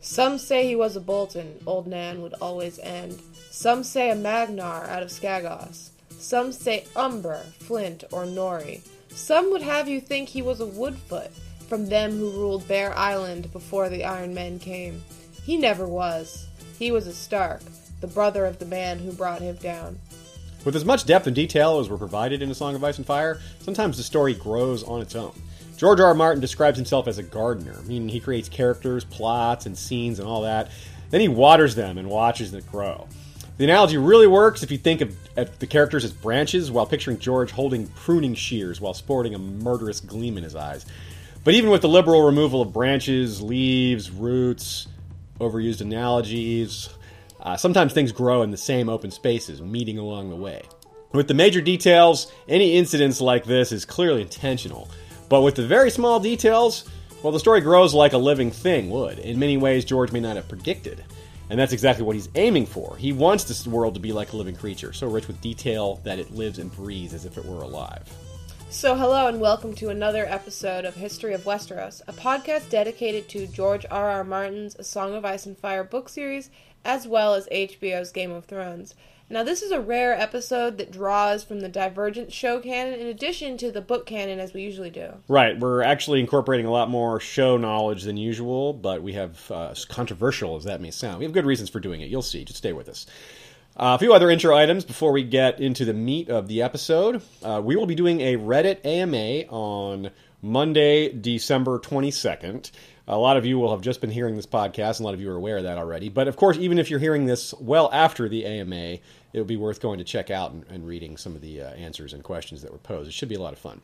Some say he was a Bolton, old Nan would always end. Some say a Magnar out of Skagos. Some say Umber, Flint, or Norrey. Some would have you think he was a Woodfoot, from them who ruled Bear Island before the Iron Men came. He never was. He was a Stark, the brother of the man who brought him down. With as much depth and detail as were provided in A Song of Ice and Fire, sometimes the story grows on its own. George R. R. Martin describes himself as a gardener, meaning he creates characters, plots, and scenes and all that. Then he waters them and watches them grow. The analogy really works if you think of, of the characters as branches while picturing George holding pruning shears while sporting a murderous gleam in his eyes. But even with the liberal removal of branches, leaves, roots, overused analogies, uh, sometimes things grow in the same open spaces, meeting along the way. With the major details, any incidents like this is clearly intentional. But with the very small details, well, the story grows like a living thing would. In many ways, George may not have predicted. And that's exactly what he's aiming for. He wants this world to be like a living creature, so rich with detail that it lives and breathes as if it were alive. So, hello and welcome to another episode of History of Westeros, a podcast dedicated to George R. R. Martin's A Song of Ice and Fire book series, as well as HBO's Game of Thrones. Now, this is a rare episode that draws from the Divergent show canon in addition to the book canon as we usually do. Right, we're actually incorporating a lot more show knowledge than usual, but we have, uh, as controversial as that may sound, we have good reasons for doing it. You'll see. Just stay with us. Uh, a few other intro items before we get into the meat of the episode. Uh, we will be doing a Reddit AMA on Monday, December 22nd. A lot of you will have just been hearing this podcast, and a lot of you are aware of that already. But of course, even if you're hearing this well after the AMA, it would be worth going to check out and, and reading some of the uh, answers and questions that were posed. It should be a lot of fun.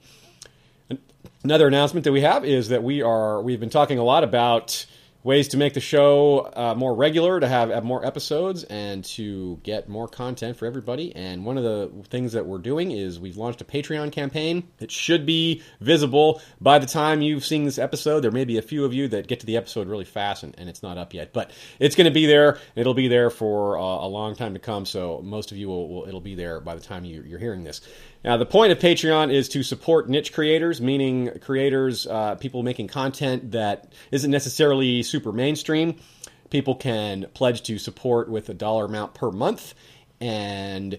Another announcement that we have is that we are we've been talking a lot about ways to make the show uh, more regular, to have, have more episodes, and to get more content for everybody. And one of the things that we're doing is we've launched a Patreon campaign. It should be visible by the time you've seen this episode. There may be a few of you that get to the episode really fast and, and it's not up yet, but it's going to be there. It'll be there for uh, a long time to come. So most of you will, will it'll be there by the time you, you're hearing this. Now, the point of Patreon is to support niche creators, meaning creators, uh, people making content that isn't necessarily super mainstream. People can pledge to support with a dollar amount per month, and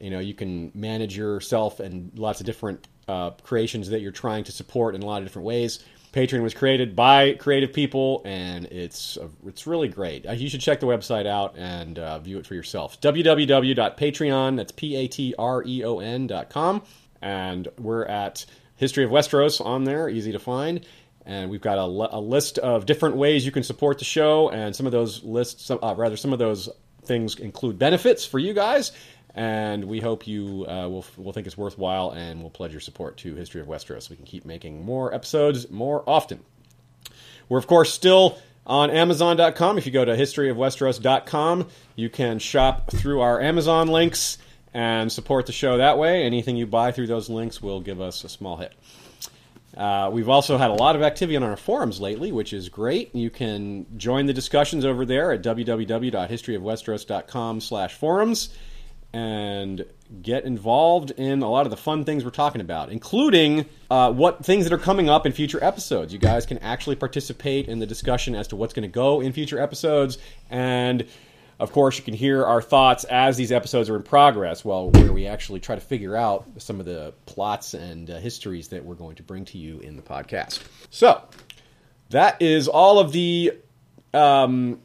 you know you can manage yourself and lots of different uh, creations that you're trying to support in a lot of different ways. Patreon was created by creative people, and it's uh, it's really great. Uh, you should check the website out and uh, view it for yourself. www.patreon. That's p a t r e o n dot com, and we're at History of Westeros on there, easy to find. And we've got a, a list of different ways you can support the show, and some of those lists, uh, rather, some of those things include benefits for you guys and we hope you uh, will, will think it's worthwhile and will pledge your support to History of Westeros so we can keep making more episodes more often. We're, of course, still on Amazon.com. If you go to historyofwesteros.com, you can shop through our Amazon links and support the show that way. Anything you buy through those links will give us a small hit. Uh, we've also had a lot of activity on our forums lately, which is great. You can join the discussions over there at www.historyofwesteros.com slash forums and get involved in a lot of the fun things we're talking about, including uh, what things that are coming up in future episodes. You guys can actually participate in the discussion as to what's going to go in future episodes, and of course, you can hear our thoughts as these episodes are in progress, well, where we actually try to figure out some of the plots and uh, histories that we're going to bring to you in the podcast. So, that is all of the um,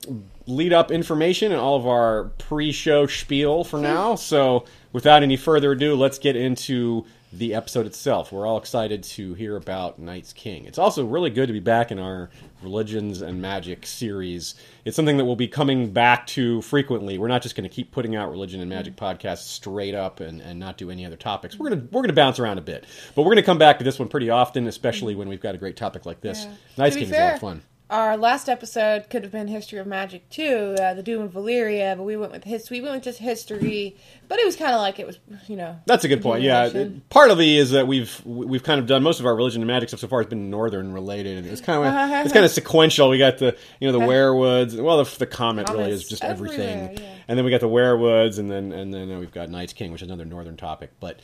lead up information and all of our pre show spiel for now. So, without any further ado, let's get into the episode itself. We're all excited to hear about Night's King. It's also really good to be back in our Religions and Magic series. It's something that we'll be coming back to frequently. We're not just going to keep putting out Religion and Magic podcasts straight up and, and not do any other topics. We're gonna we're gonna bounce around a bit, but we're gonna come back to this one pretty often, especially when we've got a great topic like this. Yeah. Night's To be King is a lot of fun. Our last episode could have been History of Magic too, uh, the Doom of Valyria, but we went with his. We went with just history, but it was kind of like it was, you know. That's a good point. Yeah, part of partly is that we've we've kind of done most of our religion and magic stuff so far has been northern related, and it's kind of it's kind of sequential. We got the you know the weirwoods. Well, the, the comet really is just everything, yeah. and then we got the weirwoods, and then and then we've got Night's King, which is another northern topic. But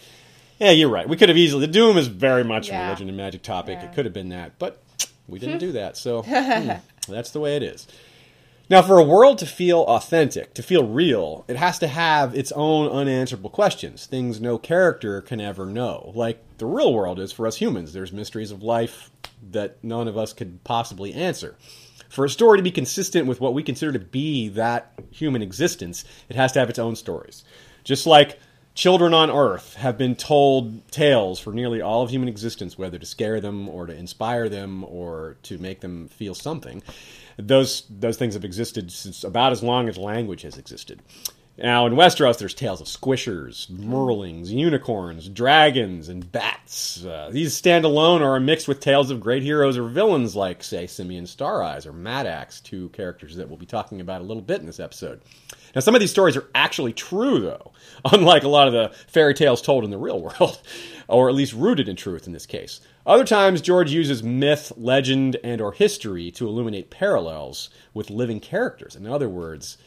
yeah, you're right. We could have easily. The Doom is very much a religion and magic topic. Yeah. It could have been that, but we didn't do that. So hmm, that's the way it is. Now, for a world to feel authentic, to feel real, it has to have its own unanswerable questions, things no character can ever know. Like the real world is for us humans. There's mysteries of life that none of us could possibly answer. For a story to be consistent with what we consider to be that human existence, it has to have its own stories. Just like children on Earth have been told tales for nearly all of human existence, whether to scare them or to inspire them or to make them feel something those those things have existed since about as long as language has existed. Now in Westeros, there's tales of squishers, merlings, unicorns, dragons, and bats. Uh, these stand alone or are mixed with tales of great heroes or villains like, say, Simeon Star Eyes or Mad Axe, two characters that we'll be talking about a little bit in this episode. Now, some of these stories are actually true, though, unlike a lot of the fairy tales told in the real world, or at least rooted in truth in this case. Other times, George uses myth, legend, and or history to illuminate parallels with living characters. In other words,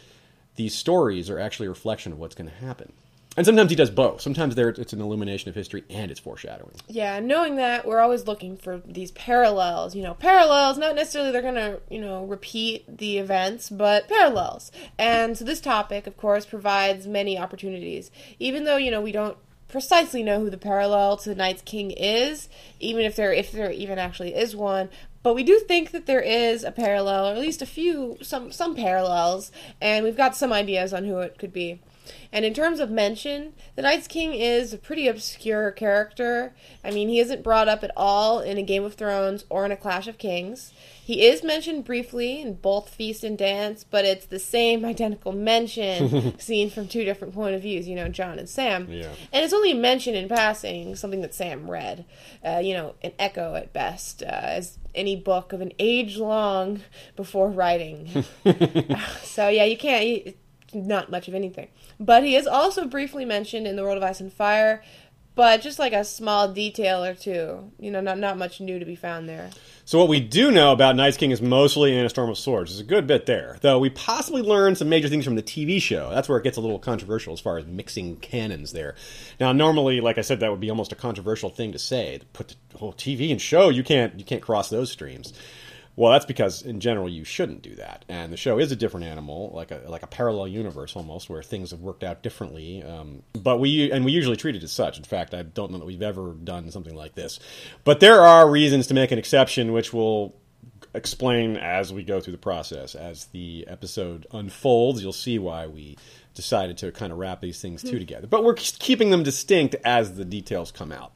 these stories are actually a reflection of what's going to happen. And sometimes he does both. Sometimes there it's an illumination of history and it's foreshadowing. Yeah, knowing that we're always looking for these parallels. You know, parallels, not necessarily they're going to, you know, repeat the events, but parallels. And so this topic, of course, provides many opportunities. Even though, you know, we don't precisely know who the parallel to the Night's King is, even if there if there even actually is one. But we do think that there is a parallel, or at least a few some some parallels, and we've got some ideas on who it could be. And in terms of mention, the Night's King is a pretty obscure character. I mean, he isn't brought up at all in a Game of Thrones or in a Clash of Kings. He is mentioned briefly in both Feast and Dance, but it's the same identical mention seen from two different point of views, you know, Jon and Sam. Yeah. And it's only mentioned in passing, something that Sam read, uh, you know, an echo at best, uh, as any book of an age long before writing. so, yeah, you can't. You, not much of anything. But he is also briefly mentioned in the World of Ice and Fire, but just like a small detail or two. You know, not not much new to be found there. So what we do know about Night's King is mostly in A Storm of Swords. There's a good bit there, though we possibly learned some major things from the TV show. That's where it gets a little controversial as far as mixing canons there. Now, normally, like I said, that would be almost a controversial thing to say. Put the whole TV and show, you can't you can't cross those streams. Well, that's because in general you shouldn't do that, and the show is a different animal, like a like a parallel universe almost, where things have worked out differently. Um, but we and we usually treat it as such. In fact, I don't know that we've ever done something like this. But there are reasons to make an exception, which we'll explain as we go through the process. As the episode unfolds, you'll see why we decided to kind of wrap these things two together. But we're keeping them distinct as the details come out.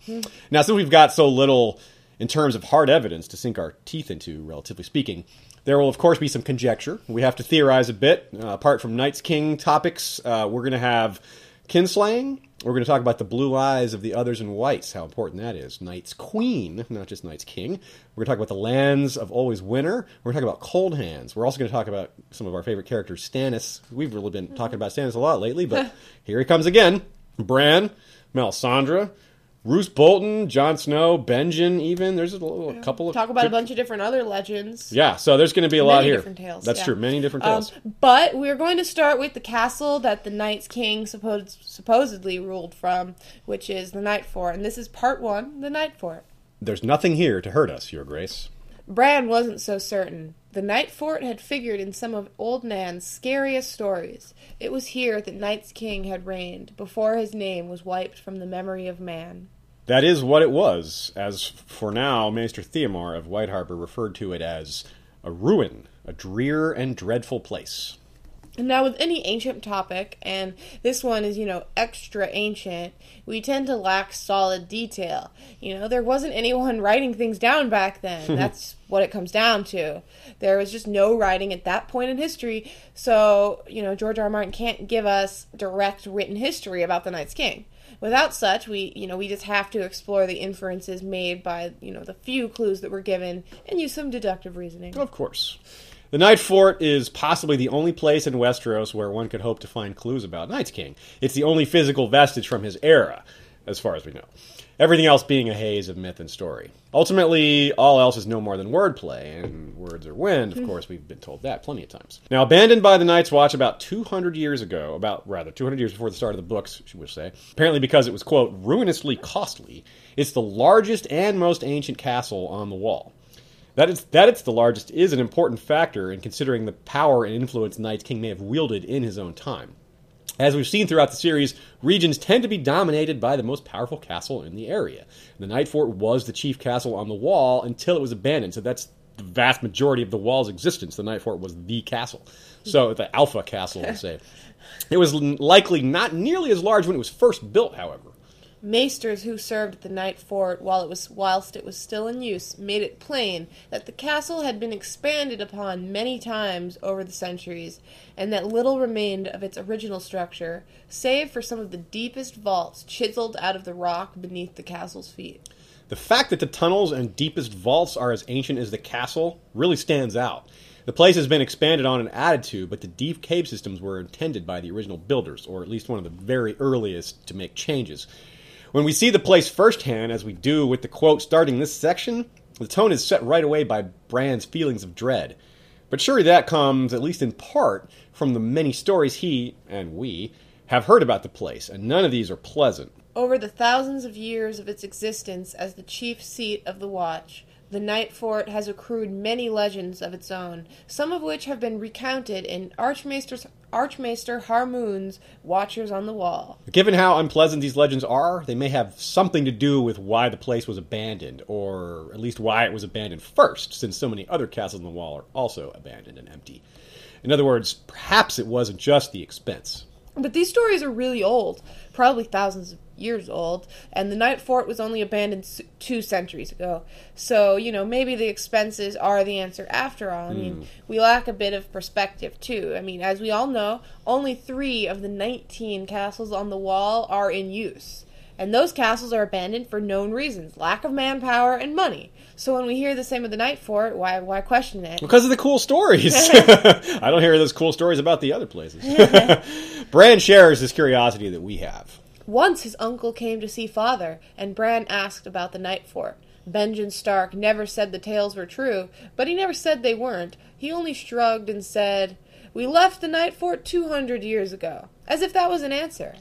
Now, since we've got so little in terms of hard evidence to sink our teeth into, relatively speaking. There will, of course, be some conjecture. We have to theorize a bit. Uh, apart from Night's King topics, uh, we're going to have kinslaying. We're going to talk about the blue eyes of the others in whites, how important that is. Night's Queen, not just Night's King. We're going to talk about the lands of Always Winter. We're going to talk about Cold Hands. We're also going to talk about some of our favorite characters, Stannis. We've really been talking about Stannis a lot lately, but here he comes again. Bran, Melisandre, Roose Bolton, Jon Snow, Benjen, even there's a, little, a couple of talk about a bunch of different other legends. Yeah, so there's going to be a lot here. different tales, That's yeah. true, many different tales. Um, but we're going to start with the castle that the Night's King supposed, supposedly ruled from, which is the Night Fort, and this is part one, the Night Fort. there's nothing here to hurt us, Your Grace. Bran wasn't so certain. The Night Fort had figured in some of Old Nan's scariest stories. It was here that Night's King had reigned, before his name was wiped from the memory of man. That is what it was, as for now, Maester Theomore of White Harbor referred to it as a ruin, a drear and dreadful place. And now, with any ancient topic, and this one is, you know, extra ancient, we tend to lack solid detail. You know, there wasn't anyone writing things down back then. That's what it comes down to. There was just no writing at that point in history, so, you know, George R. R. Martin can't give us direct written history about the Night's King. Without such, we, you know, we just have to explore the inferences made by, you know, the few clues that were given and use some deductive reasoning. Of course. The Night Fort is possibly the only place in Westeros where one could hope to find clues about Night's King. It's the only physical vestige from his era, as far as we know. Everything else being a haze of myth and story. Ultimately, all else is no more than wordplay, and words are wind, of course, we've been told that plenty of times. Now, abandoned by the Night's Watch about 200 years ago, about, rather, 200 years before the start of the books, she would say, apparently because it was, quote, ruinously costly, it's the largest and most ancient castle on the wall. That is that it's the largest is an important factor in considering the power and influence Night's King may have wielded in his own time. As we've seen throughout the series, regions tend to be dominated by the most powerful castle in the area. The Night Fort was the chief castle on the wall until it was abandoned, so that's the vast majority of the wall's existence. The Night Fort was the castle. So the Alpha Castle, we'll say. It was likely not nearly as large when it was first built, however. Maesters who served at the Night Fort while it was whilst it was still in use made it plain that the castle had been expanded upon many times over the centuries, and that little remained of its original structure, save for some of the deepest vaults chiseled out of the rock beneath the castle's feet. The fact that the tunnels and deepest vaults are as ancient as the castle really stands out. The place has been expanded on and added to, but the deep cave systems were intended by the original builders, or at least one of the very earliest to make changes. When we see the place firsthand, as we do with the quote starting this section, the tone is set right away by Bran's feelings of dread. But surely that comes, at least in part, from the many stories he, and we, have heard about the place, and none of these are pleasant. Over the thousands of years of its existence as the chief seat of the Watch, the Night Fort has accrued many legends of its own, some of which have been recounted in Archmaester, Archmaester Harmune's Watchers on the Wall. Given how unpleasant these legends are, they may have something to do with why the place was abandoned, or at least why it was abandoned first, since so many other castles on the wall are also abandoned and empty. In other words, perhaps it wasn't just the expense. But these stories are really old, probably thousands of years old, and the Night Fort was only abandoned two centuries ago. So, you know, maybe the expenses are the answer after all. I mean, hmm. we lack a bit of perspective, too. I mean, as we all know, only three of the 19 castles on the wall are in use. And those castles are abandoned for known reasons lack of manpower and money. So when we hear the same of the Night Fort, why, why question it? Because of the cool stories. I don't hear those cool stories about the other places. Bran shares this curiosity that we have. Once his uncle came to see father, and Bran asked about the Night Fort. Benjen Stark never said the tales were true, but he never said they weren't. He only shrugged and said, We left the Night Fort 200 years ago, as if that was an answer.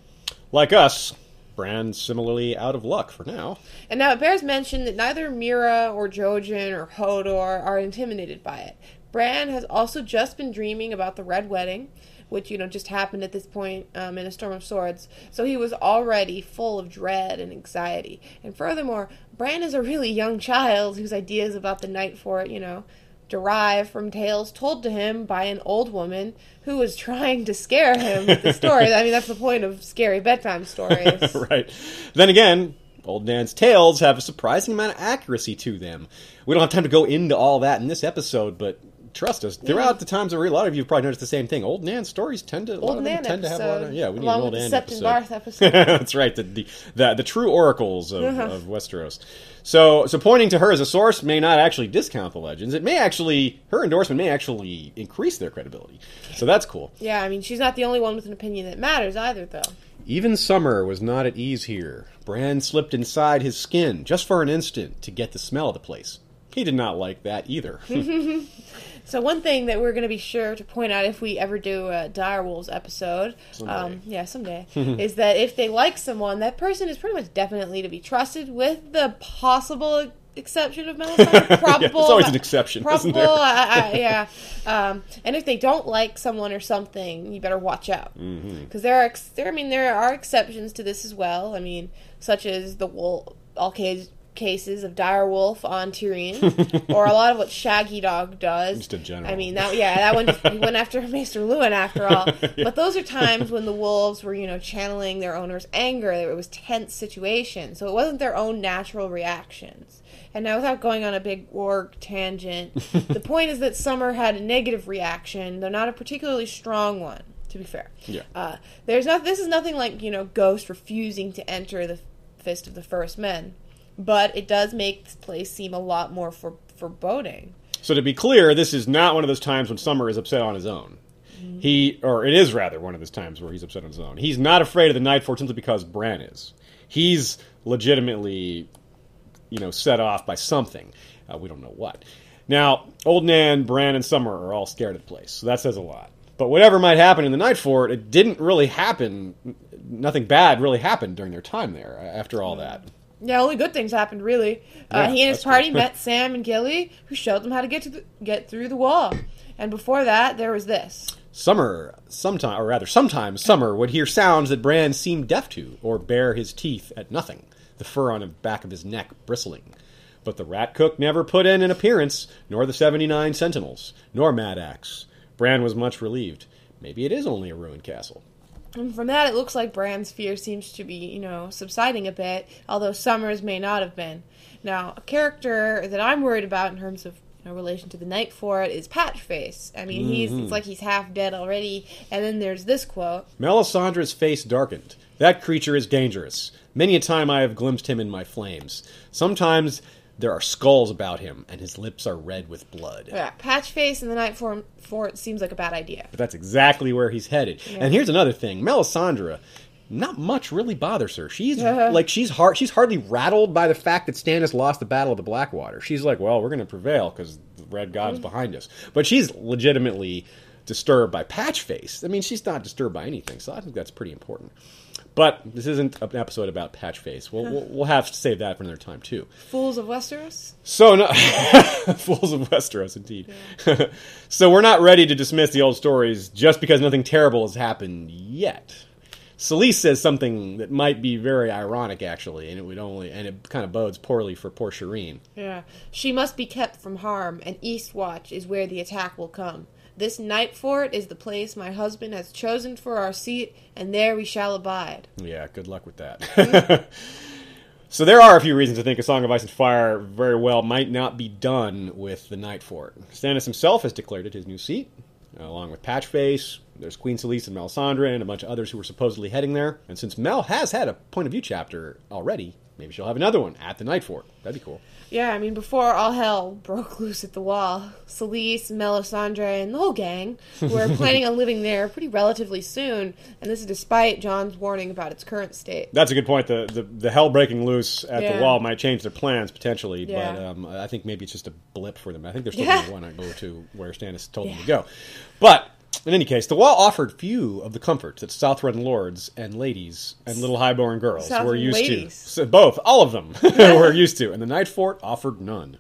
Like us, Bran similarly out of luck for now. And now it bears mention that neither Meera or Jojen or Hodor are intimidated by it. Bran has also just been dreaming about the Red Wedding, which, you know, just happened at this point um, in A Storm of Swords. So he was already full of dread and anxiety. And furthermore, Bran is a really young child whose ideas about the Night Fort, you know, derive from tales told to him by an old woman who was trying to scare him with the story. I mean, that's the point of scary bedtime stories. right. Then again, Old Nan's tales have a surprising amount of accuracy to them. We don't have time to go into all that in this episode, but trust us, throughout the times where a lot of you have probably noticed the same thing. Old Nan stories tend to Old of Nan tend to have a lot of episode, yeah. We need an old Nan episode. Barth episode. That's right. The, the the the true oracles of, uh-huh. of Westeros. So so pointing to her as a source may not actually discount the legends. It may actually her endorsement may actually increase their credibility. So that's cool. Yeah, I mean, she's not the only one with an opinion that matters either, though. Even Summer was not at ease here. Bran slipped inside his skin just for an instant to get the smell of the place. He did not like that either. So one thing that we're going to be sure to point out if we ever do a Direwolves episode, Someday. um, yeah, someday, is that if they like someone, that person is pretty much definitely to be trusted, with the possible exception of Melisandre. Probable, there's always an exception, isn't Probable, there? I, I, yeah. Um, and if they don't like someone or something, you better watch out because Mm-hmm. there are, ex- there. I mean, there are exceptions to this as well. I mean, such as the wolf, all case, cases of dire wolf on Tyrion, or a lot of what Shaggy Dog does. Just in general. I mean, that yeah, that one he went after Maester Luwin after all. But those are times when the wolves were, you know, channeling their owner's anger. It was tense situation, so it wasn't their own natural reactions. And now, without going on a big warg tangent, the point is that Summer had a negative reaction, though not a particularly strong one. To be fair, Yeah. uh, there's not. This is nothing like you know Ghost refusing to enter the fist of the first men, but it does make this place seem a lot more for, foreboding. So to be clear, this is not one of those times when Summer is upset on his own. He, or it is rather one of those times where he's upset on his own. He's not afraid of the Night Fort simply because Bran is. He's legitimately, you know, set off by something. Uh, we don't know what. Now, Old Nan, Bran, and Summer are all scared of the place, so that says a lot. But whatever might happen in the Night Fort, it didn't really happen. Nothing bad really happened during their time there. After all that, Yeah, only good things happened, really. Uh, Yeah, he and his party good. met Sam and Gilly, who showed them how to get to the, get through the wall. And before that, there was this. Summer, sometime, or rather, sometimes Summer would hear sounds that Bran seemed deaf to, or bare his teeth at nothing, the fur on the back of his neck bristling. But the rat cook never put in an appearance, nor the seventy nine sentinels, nor Mad Axe. Bran was much relieved. Maybe it is only a ruined castle. And from that, it looks like Bran's fear seems to be, you know, subsiding a bit, although Summers may not have been. Now, a character that I'm worried about in terms of you know, relation to the Night Fort is Patchface. I mean, he's it's mm-hmm. like he's half dead already. And then there's this quote. Melisandre's face darkened. That creature is dangerous. Many a time I have glimpsed him in my flames. Sometimes there are skulls about him, and his lips are red with blood. Yeah, Patchface in the Night Fort, Fort seems like a bad idea. But that's exactly where he's headed. And here's another thing: Melisandre, not much really bothers her. She's Yeah. like she's hard. She's hardly rattled by the fact that Stannis lost the Battle of the Blackwater. She's like, well, we're going to prevail because the Red God is mm. behind us. But she's legitimately disturbed by Patchface. I mean, she's not disturbed by anything, so I think that's pretty important. But this isn't an episode about Patchface. We'll, we'll, we'll have to save that for another time too. Fools of Westeros? So, no, fools of Westeros, indeed. so, we're not ready to dismiss the old stories just because nothing terrible has happened yet. Selyse says something that might be very ironic, actually, and it would only and it kind of bodes poorly for poor Shireen. Yeah. She must be kept from harm, and Eastwatch is where the attack will come. This night fort is the place my husband has chosen for our seat, and there we shall abide. Yeah, good luck with that. so there are a few reasons to think A Song of Ice and Fire very well might not be done with the Night Fort. Stannis himself has declared it his new seat, uh, along with Patchface. There's Queen Selyse and Melisandre and a bunch of others who were supposedly heading there. And since Mel has had a point of view chapter already, maybe she'll have another one at the Night Fort. That'd be cool. Yeah, I mean, before all hell broke loose at the wall, Selyse, Melisandre, and the whole gang were planning on living there pretty relatively soon, and this is despite Jon's warning about its current state. That's a good point. The the, the hell breaking loose at Yeah. the wall might change their plans potentially, but um, I think maybe it's just a blip for them. I think they're still Yeah. going to want to go to where Stannis told them to go. But in any case, the wall offered few of the comforts that Southron lords and ladies and little highborn girls were used ladies. to. So both, all of them, were used to, and the Night Fort offered none.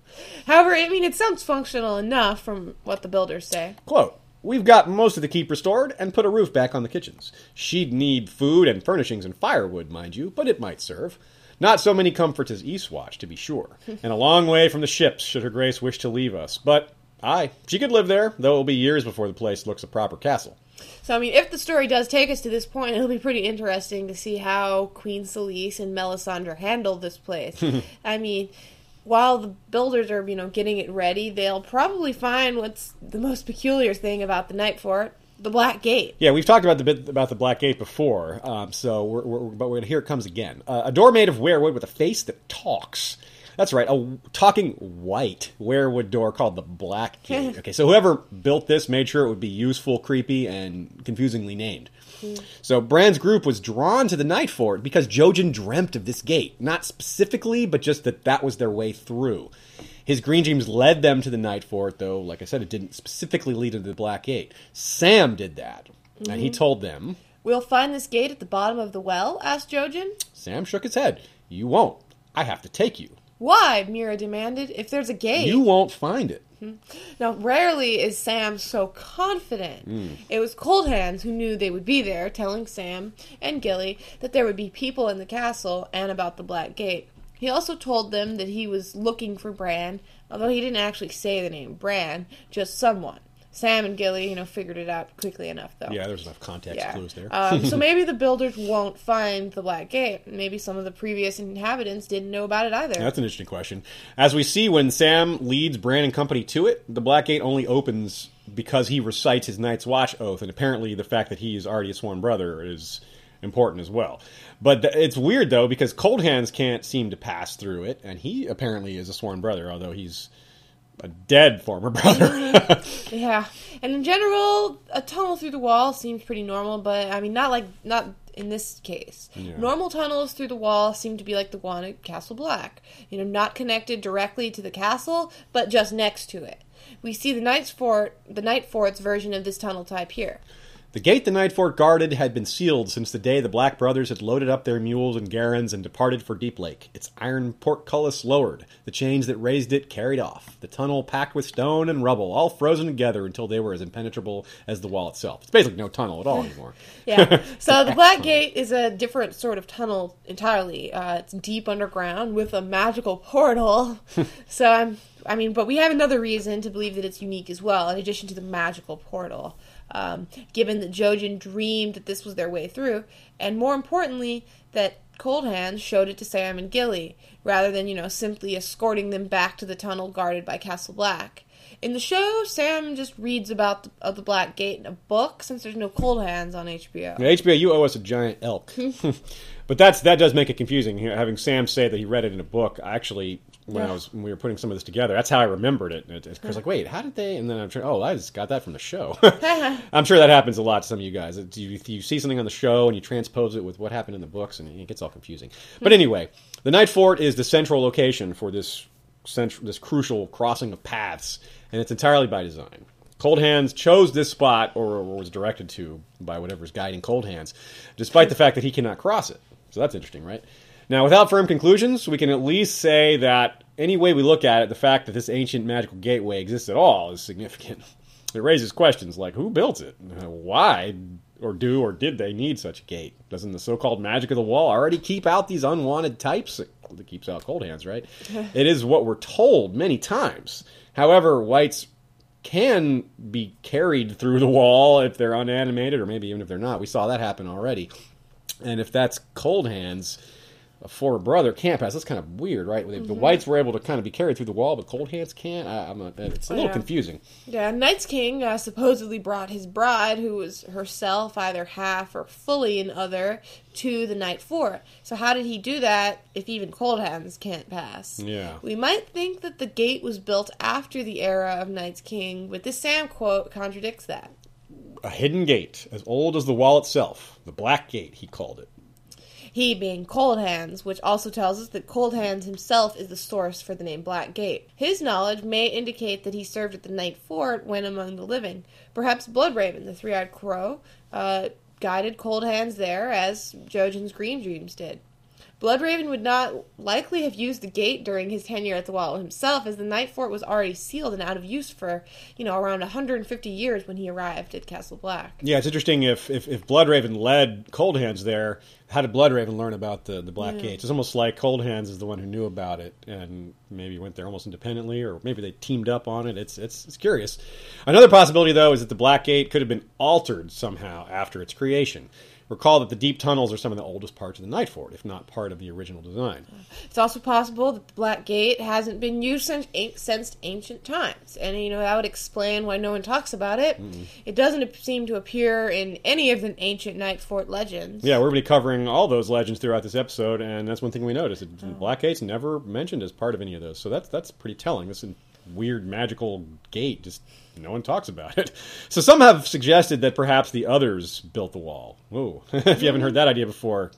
However, I mean, it sounds functional enough from what the builders say. Quote, We've got most of the keep restored and put a roof back on the kitchens. She'd need food and furnishings and firewood, mind you, but it might serve. Not so many comforts as Eastwatch, to be sure, and a long way from the ships should her grace wish to leave us. But, aye, she could live there, though it'll be years before the place looks a proper castle. So, I mean, if the story does take us to this point, it'll be pretty interesting to see how Queen Selyse and Melisandre handle this place. I mean, while the builders are, you know, getting it ready, they'll probably find what's the most peculiar thing about the Night Fort the Black Gate. Yeah, we've talked about the bit about the Black Gate before, um, so we're, we're, but we're, here it comes again. Uh, a door made of weirwood with a face that talks. That's right, a talking white weirwood door called the Black Gate. Okay, so whoever built this made sure it would be useful, creepy, and confusingly named. Hmm. So Bran's group was drawn to the Night Fort because Jojen dreamt of this gate, not specifically, but just that that was their way through. His green dreams led them to the Night Fort, though, like I said, it didn't specifically lead to the Black Gate. Sam did that, and he hmm. told them. We'll find this gate at the bottom of the well? asked Jojen. Sam shook his head. You won't. I have to take you. Why? Meera demanded. If there's a gate. You won't find it. Hmm. Now, rarely is Sam so confident. Hmm. It was Cold Hands who knew they would be there, telling Sam and Gilly that there would be people in the castle and about the Black Gate. He also told them that he was looking for Bran, although he didn't actually say the name Bran, just someone. Sam and Gilly, you know, figured it out quickly enough, though. Yeah, there's enough context Yeah. clues there. um, so maybe the builders won't find the Black Gate. Maybe some of the previous inhabitants didn't know about it either. That's an interesting question. As we see when Sam leads Bran and company to it, the Black Gate only opens because he recites his Night's Watch oath, and apparently the fact that he is already a sworn brother is important as well. But th- it's weird though because Cold Hands can't seem to pass through it, and he apparently is a sworn brother, although he's a dead former brother. Mm-hmm. Yeah, and in general, a tunnel through the wall seems pretty normal, but I mean, not like not in this case. Yeah. Normal tunnels through the wall seem to be like the one at Castle Black. You know, not connected directly to the castle, but just next to it. We see the Night's Fort, the Night Fort's version of this tunnel type here. The gate the Night Fort guarded had been sealed since the day the Black Brothers had loaded up their mules and garrons and departed for Deep Lake. Its iron portcullis lowered, the chains that raised it carried off, the tunnel packed with stone and rubble, all frozen together until they were as impenetrable as the wall itself. It's basically no tunnel at all anymore. Yeah. So the Black Gate is a different sort of tunnel entirely. Uh, it's deep underground with a magical portal. so I'm, I mean, but we have another reason to believe that it's unique as well, in addition to the magical portal. Um, given that Jojen dreamed that this was their way through, and more importantly, that Cold Hands showed it to Sam and Gilly, rather than, you know, simply escorting them back to the tunnel guarded by Castle Black. In the show, Sam just reads about the, of the Black Gate in a book since there's no Cold Hands on HBO. Now, HBO, you owe us a giant elk. but that's that does make it confusing. Know, having Sam say that he read it in a book, I actually when I was when we were putting some of this together, that's how I remembered it. It- It's like, wait, how did they? And then I'm trying. Oh, I just got that from the show. I'm sure that happens a lot to some of you guys. You, you see something on the show and you transpose it with what happened in the books, and it gets all confusing. But hmm. anyway, the Night Fort is the central location for this central, this crucial crossing of paths, and it's entirely by design. Cold Hands chose this spot, or, or was directed to by whatever's guiding Cold Hands, despite the fact that he cannot cross it. So that's interesting, right? Now, without firm conclusions, we can at least say that any way we look at it, the fact that this ancient magical gateway exists at all is significant. It raises questions like who built it? Uh, Why? Or do or did they need such a gate? Doesn't the so called magic of the wall already keep out these unwanted types? It keeps out cold hands, right? it is what we're told many times. However, whites can be carried through the wall if they're unanimated, or maybe even if they're not. We saw that happen already. And if that's cold hands, a four brother can't pass. That's kind of weird, right? The- The whites were able to kind of be carried through the wall, but cold hands can't. I, I'm not, it's a little Yeah. confusing. Yeah, Night's King uh, supposedly brought his bride, who was herself either half or fully an other, to the Night Fort. So how did he do that if even Cold Hands can't pass? Yeah. We might think that the gate was built after the era of Night's King, but this Sam quote contradicts that. A hidden gate, as old as the wall itself. The Black Gate, he called it. He being Cold Hands, which also tells us that Cold Hands himself is the source for the name Black Gate. His knowledge may indicate that he served at the Night Fort when among the living. Perhaps Bloodraven, the three eyed crow, uh, guided Cold Hands there as Jojen's Green Dreams did. Bloodraven would not likely have used the gate during his tenure at the wall himself, as the Night Fort was already sealed and out of use for, you know, around 150 years when he arrived at Castle Black. Yeah, it's interesting if, if, if Bloodraven led Cold Hands there, how did Bloodraven learn about the, the Black Gates? It's almost like Cold Hands is the one who knew about it and maybe went there almost independently, or maybe they teamed up on it. It's, it's, it's curious. Another possibility, though, is that the Black Gate could have been altered somehow after its creation. Recall that the deep tunnels are some of the oldest parts of the Night Fort, if not part of the original design. It's also possible that the Black Gate hasn't been used since, since ancient times, and you know that would explain why no one talks about it. It doesn't seem to appear in any of the ancient Night Fort legends. Yeah, we're going to be covering all those legends throughout this episode, and that's one thing we noticed. The oh. Black Gate's never mentioned as part of any of those, so that's that's pretty telling. This weird magical gate, just no one talks about it. So some have suggested that perhaps the others built the wall. Whoa! if you haven't heard that idea before,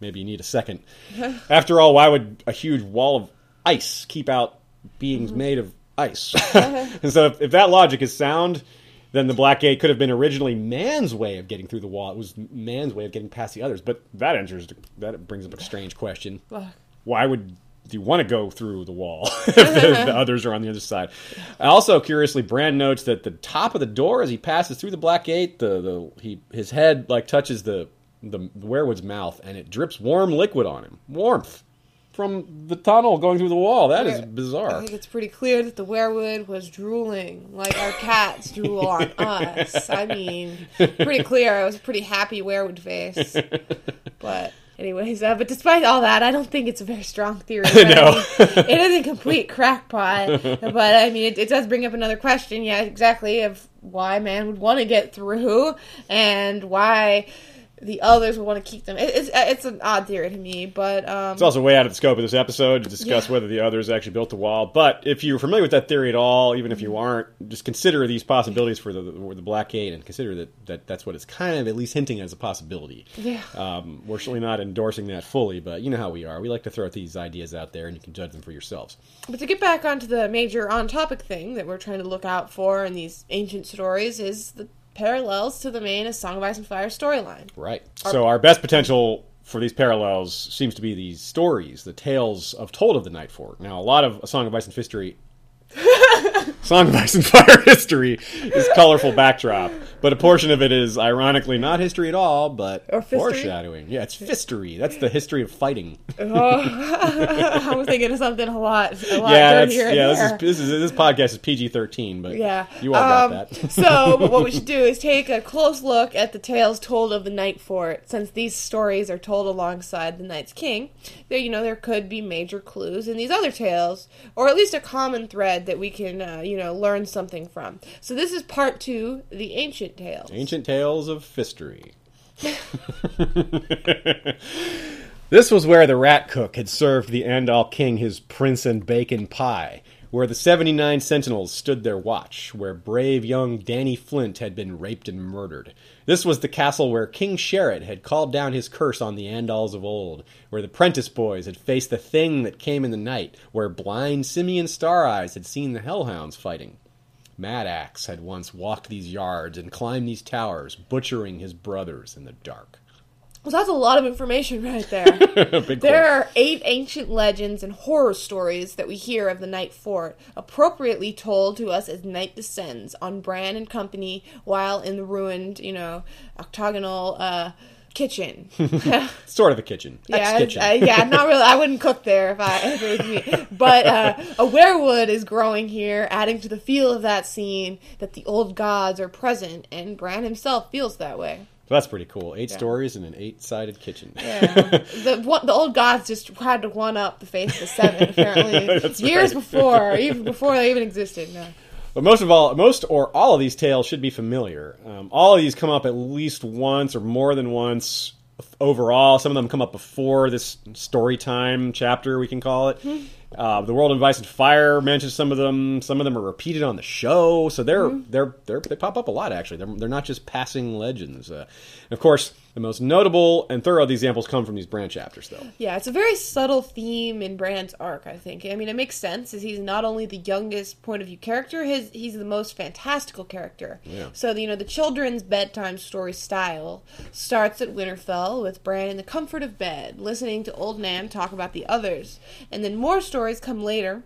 maybe you need a second. After all, why would a huge wall of ice keep out beings mm-hmm. made of ice? and so, if, if that logic is sound, then the Black Gate could have been originally man's way of getting through the wall. It was man's way of getting past the others. But that enters that brings up a strange question: Why would you want to go through the wall if the, the others are on the other side? Also, curiously, Bran notes that the top of the door, as he passes through the Black Gate, the, the he his head like touches the the weirwood's mouth, and it drips warm liquid on him. Warmth from the tunnel going through the wall. That is bizarre. I think it's pretty clear that the weirwood was drooling like our cats drool on us. I mean, pretty clear. It was a pretty happy weirwood face. But anyways, uh, but despite all that, I don't think it's a very strong theory. No. I mean, it is a complete crackpot. But I mean, it, it does bring up another question. Yeah, exactly of why man would want to get through and why the others would want to keep them. It, it's it's an odd theory to me, but um, It's also way out of the scope of this episode to discuss Yeah. whether the others actually built the wall. But if you're familiar with that theory at all, even if you aren't, just consider these possibilities for the, the, the Black Gate and consider that, that that's what it's kind of at least hinting as a possibility. Yeah. Um, we're certainly not endorsing that fully, but you know how we are. We like to throw these ideas out there and you can judge them for yourselves. But to get back onto the major on topic thing that we're trying to look out for in these ancient stories is the parallels to the main A Song of Ice and Fire storyline. Right. So our best potential for these parallels seems to be these stories, the tales of told of the Night Fort. Now, a lot of A Song of Ice and History. Song of Ice and Fire history is colorful backdrop, but a portion of it is ironically not history at all, but foreshadowing. Yeah, it's fistery. That's the history of fighting. I was thinking of something a lot, a lot yeah, dirtier. yeah. This is, this is this podcast is PG thirteen, but Yeah. you all Um, got that. so, but what we should do is take a close look at the tales told of the Night Fort. Since these stories are told alongside the Night's King, there, you know, there could be major clues in these other tales, or at least a common thread that we can, uh, you know, learn something from. So, this is part two, the ancient tales. Ancient Tales of Fistery. this was where the rat cook had served the Andal king his prince and bacon pie, where the 79 sentinels stood their watch, where brave young Danny Flint had been raped and murdered. This was the castle where King Sherrit had called down his curse on the Andals of old, where the prentice boys had faced the thing that came in the night, where blind Simeon Star Eyes had seen the hellhounds fighting. Mad Axe had once walked these yards and climbed these towers, butchering his brothers in the dark. Well, that's a lot of information right there. There are eight ancient legends and horror stories that we hear of the Night Fort, appropriately told to us as night descends on Bran and company while in the ruined, you know, octagonal uh, kitchen. sort of a kitchen. yeah, Ex-kitchen. uh, yeah, not really. I wouldn't cook there if I if it was me. But uh, a weirwood is growing here, adding to the feel of that scene that the old gods are present, and Bran himself feels that way. So that's pretty cool. Eight stories and an eight-sided kitchen. Yeah. the one, the old gods just had to one up the Faith of the Seven apparently years right. before, even before they even existed. No. But most of all, most or all of these tales should be familiar. Um, all of these come up at least once or more than once overall. Some of them come up before this story time chapter, we can call it. Uh, the World of Ice and Fire mentions some of them. Some of them are repeated on the show, so they're they're, they're they pop up a lot. Actually, they're they're not just passing legends. Uh, of course, the most notable and thorough of these examples come from these branch chapters, though. Yeah, it's a very subtle theme in Bran's arc. I think. I mean, it makes sense as he's not only the youngest point of view character, his he's the most fantastical character. Yeah. So you know, the children's bedtime story style starts at Winterfell with Bran in the comfort of bed, listening to old Nan talk about the others, and then more stories come later.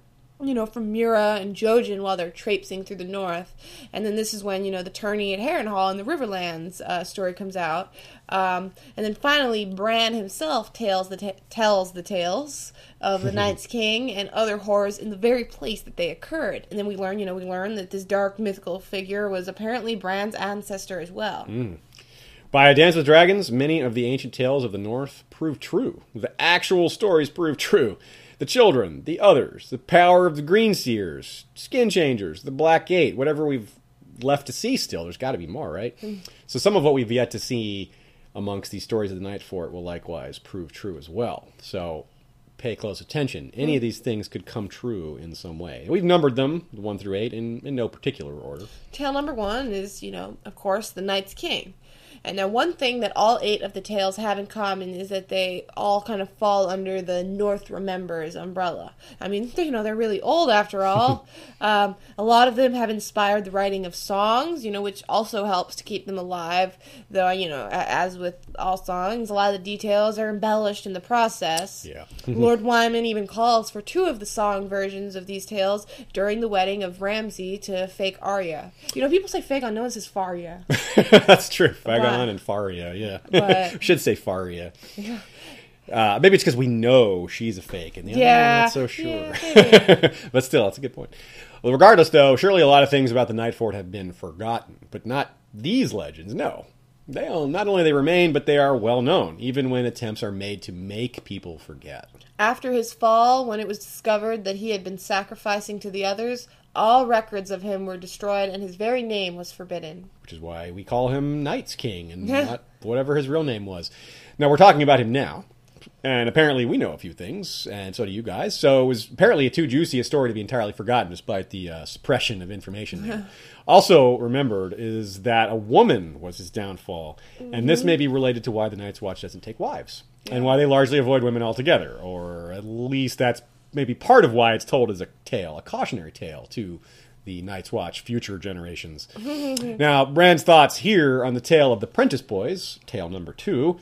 You know, from Meera and Jojen while they're traipsing through the north, and then this is when you know the tourney at Harrenhal and the Riverlands uh, story comes out, um, and then finally Bran himself tells the ta- tells the tales of the Night's King and other horrors in the very place that they occurred, and then we learn, you know, we learn that this dark mythical figure was apparently Bran's ancestor as well. By A Dance with Dragons, many of the ancient tales of the North prove true. The actual stories prove true. The children, the others, the power of the Green Seers, Skin Changers, the Black Gate, whatever we've left to see still. There's got to be more, right? Mm. So some of what we've yet to see amongst these stories of the Night Fort will likewise prove true as well. So pay close attention. Any of mm. these things could come true in some way. We've numbered them, one through eight, in, in no particular order. Tale number one is, you know, of course, the Night's King. And now, one thing that all eight of the tales have in common is that they all kind of fall under the North Remembers umbrella. I mean, you know, they're really old after all. um, a lot of them have inspired the writing of songs, you know, which also helps to keep them alive. Though, you know, as with all songs, a lot of the details are embellished in the process. Yeah. Lord Wyman even calls for two of the song versions of these tales during the wedding of Ramsay to fake Arya. You know, people say fake on, no one says Faria. That's true. Fagon And Faria, yeah. But- Should say Faria. Uh, maybe it's because we know she's a fake, and the other Yeah. I'm not so sure. Yeah, but still, that's a good point. Well, regardless, though, surely a lot of things about the Night Fort have been forgotten, but not these legends. No, they all, not only they remain, but they are well known, even when attempts are made to make people forget. After his fall, when it was discovered that he had been sacrificing to the others, all records of him were destroyed and his very name was forbidden. which is why we call him Night's King and not whatever his real name was. Now we're talking about him now, and apparently we know a few things, and so do you guys. So it was apparently a too juicy a story to be entirely forgotten, despite the uh, suppression of information. There. also remembered is that a woman was his downfall, and this may be related to why the Night's Watch doesn't take wives, and why they largely avoid women altogether, or at least that's maybe part of why it's told as a tale, a cautionary tale to the Night's Watch future generations. now, Bran's thoughts here on the tale of the Prentice Boys, tale number two,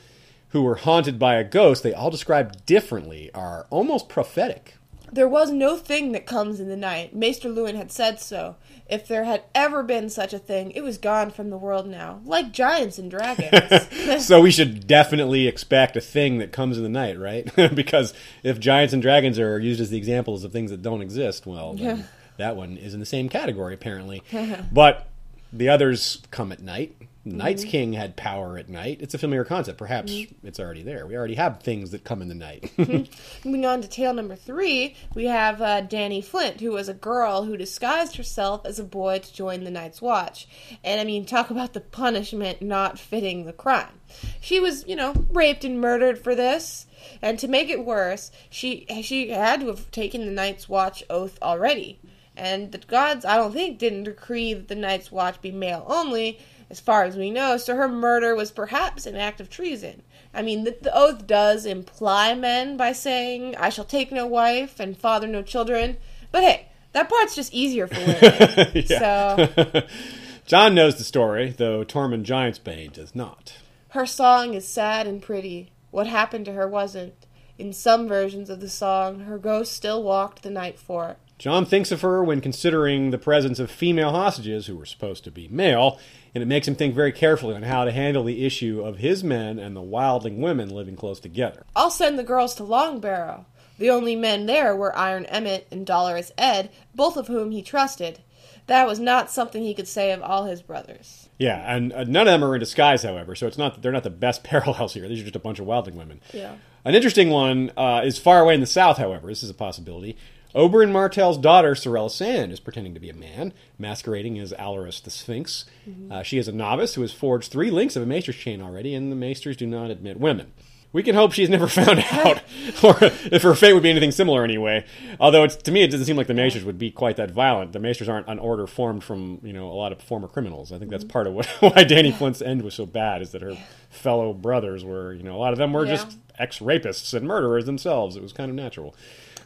who were haunted by a ghost, they all described differently, are almost prophetic. There was no thing that comes in the night. Maester Luwin had said so. If there had ever been such a thing, it was gone from the world now, like giants and dragons. so we should definitely expect a thing that comes in the night, right? because if giants and dragons are used as the examples of things that don't exist, well, then that one is in the same category apparently. but the others come at night. Night's mm-hmm. King had power at night. It's a familiar concept. Perhaps mm-hmm. it's already there. We already have things that come in the night. Mm-hmm. Moving on to tale number three, we have uh, Danny Flint, who was a girl who disguised herself as a boy to join the Night's Watch. And I mean, talk about the punishment not fitting the crime. She was, you know, raped and murdered for this. And to make it worse, she she had to have taken the Night's Watch oath already. And the gods, I don't think, didn't decree that the Night's Watch be male only, as far as we know, so her murder was perhaps an act of treason. I mean, the, the oath does imply men by saying, I shall take no wife and father no children, but hey, that part's just easier for women. So, Jon knows the story, though Tormund Giantsbane does not. her song is sad and pretty. What happened to her wasn't. In some versions of the song, her ghost still walked the night for it. Jon thinks of her when considering the presence of female hostages who were supposed to be male, and it makes him think very carefully on how to handle the issue of his men and the wildling women living close together. I'll send the girls to Longbarrow. The only men there were Iron Emmett and Dolorous Ed, both of whom he trusted. That was not something he could say of all his brothers. Yeah, and uh, none of them are in disguise, however, so it's not they're not the best parallels here. These are just a bunch of wildling women. Yeah. An interesting one uh, is far away in the south, however. This is a possibility. Oberyn Martell's daughter, Sarella Sand, is pretending to be a man, masquerading as Alleras the Sphinx. Uh, she is a novice who has forged three links of a maester's chain already, and the maesters do not admit women. We can hope she's never found out, or if her fate would be anything similar anyway. Although it's, to me, it doesn't seem like the maesters would be quite that violent. The maesters aren't an order formed from you know a lot of former criminals. I think that's part of what, why Danny Flint's end was so bad is that her fellow brothers were you know a lot of them were Yeah. just ex rapists and murderers themselves. It was kind of natural.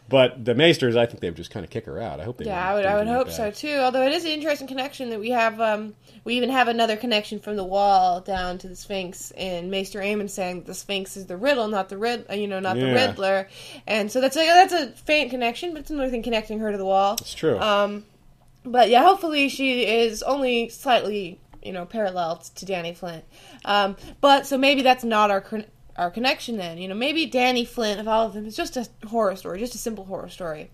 But the maesters, I think they would just kind of kick her out. I hope they. Yeah, I would, I would hope so too. Although it is an interesting connection that we have. Um, we even have another connection from the wall down to the Sphinx, and Maester Aemon saying that the Sphinx is the riddle, not the rid, uh, you know, not the Yeah. Riddler. And so that's a that's a faint connection, but it's another thing connecting her to the wall. It's true. Um, but yeah, hopefully she is only slightly, you know, parallel to Danny Flint. Um, but so maybe that's not our our connection then. You know, maybe Danny Flint of all of them is just a horror story, just a simple horror story.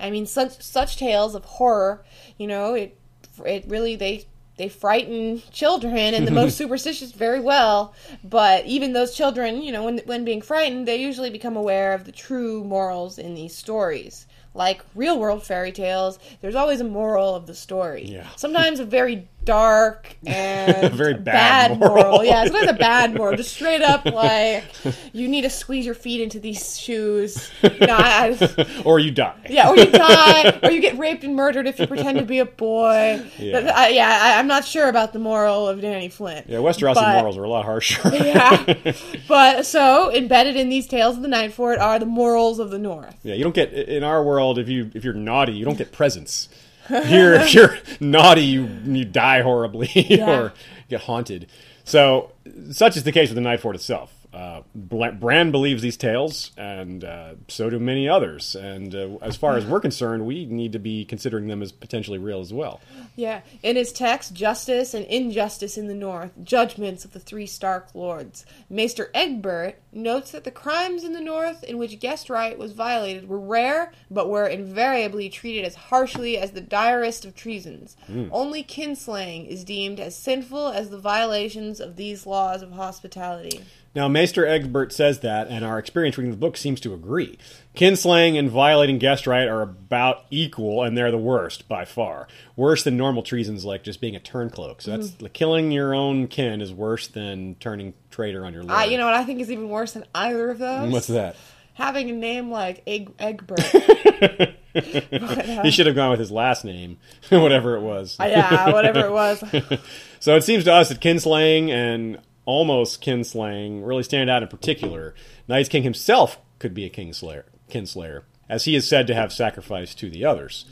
I mean, such such tales of horror, you know, it it really they they frighten children and the most superstitious very well. But even those children, you know, when when being frightened, they usually become aware of the true morals in these stories. Like real world fairy tales, there's always a moral of the story. Yeah. Sometimes a very dark and Very bad moral. moral. Yeah, sometimes a bad moral, just straight up like you need to squeeze your feet into these shoes. You know, I, I, or you die. yeah, or you die, or you get raped and murdered if you pretend to be a boy. Yeah. I, uh, yeah, I, I'm not sure about the moral of Danny Flint. Yeah, Westerosi But- morals are a lot harsher. Yeah, but so embedded in these tales of the Night Fort are the morals of the North. Yeah, you don't get in our world if you if you're naughty, you don't get presents. Here, if you're naughty, you you die horribly or get haunted. So, such is the case with the Night Fort itself. Uh, Bla- Bran believes these tales, and uh, so do many others. And uh, as far as we're concerned, we need to be considering them as potentially real as well. Yeah, in his text, Justice and Injustice in the North, Judgments of the Three Stark Lords, Maester Egbert notes that the crimes in the North in which guest right was violated were rare, but were invariably treated as harshly as the direst of treasons. Only kinslaying is deemed as sinful as the violations of these laws of hospitality. Now, Maester Egbert says that, and our experience reading the book seems to agree. Kinslaying and violating guest right are about equal, and they're the worst by far. Worse than normal treasons, like just being a turncloak. So that's like, killing your own kin is worse than turning traitor on your lord. I, you know what I think is even worse than either of those? what's that? Having a name like Egg- Egbert. But, uh, He should have gone with his last name, whatever it was. yeah, whatever it was. So it seems to us that kinslaying and almost kinslaying really stand out in particular. Night's King himself could be a kingslayer, kinslayer. as he is said to have sacrificed to the others.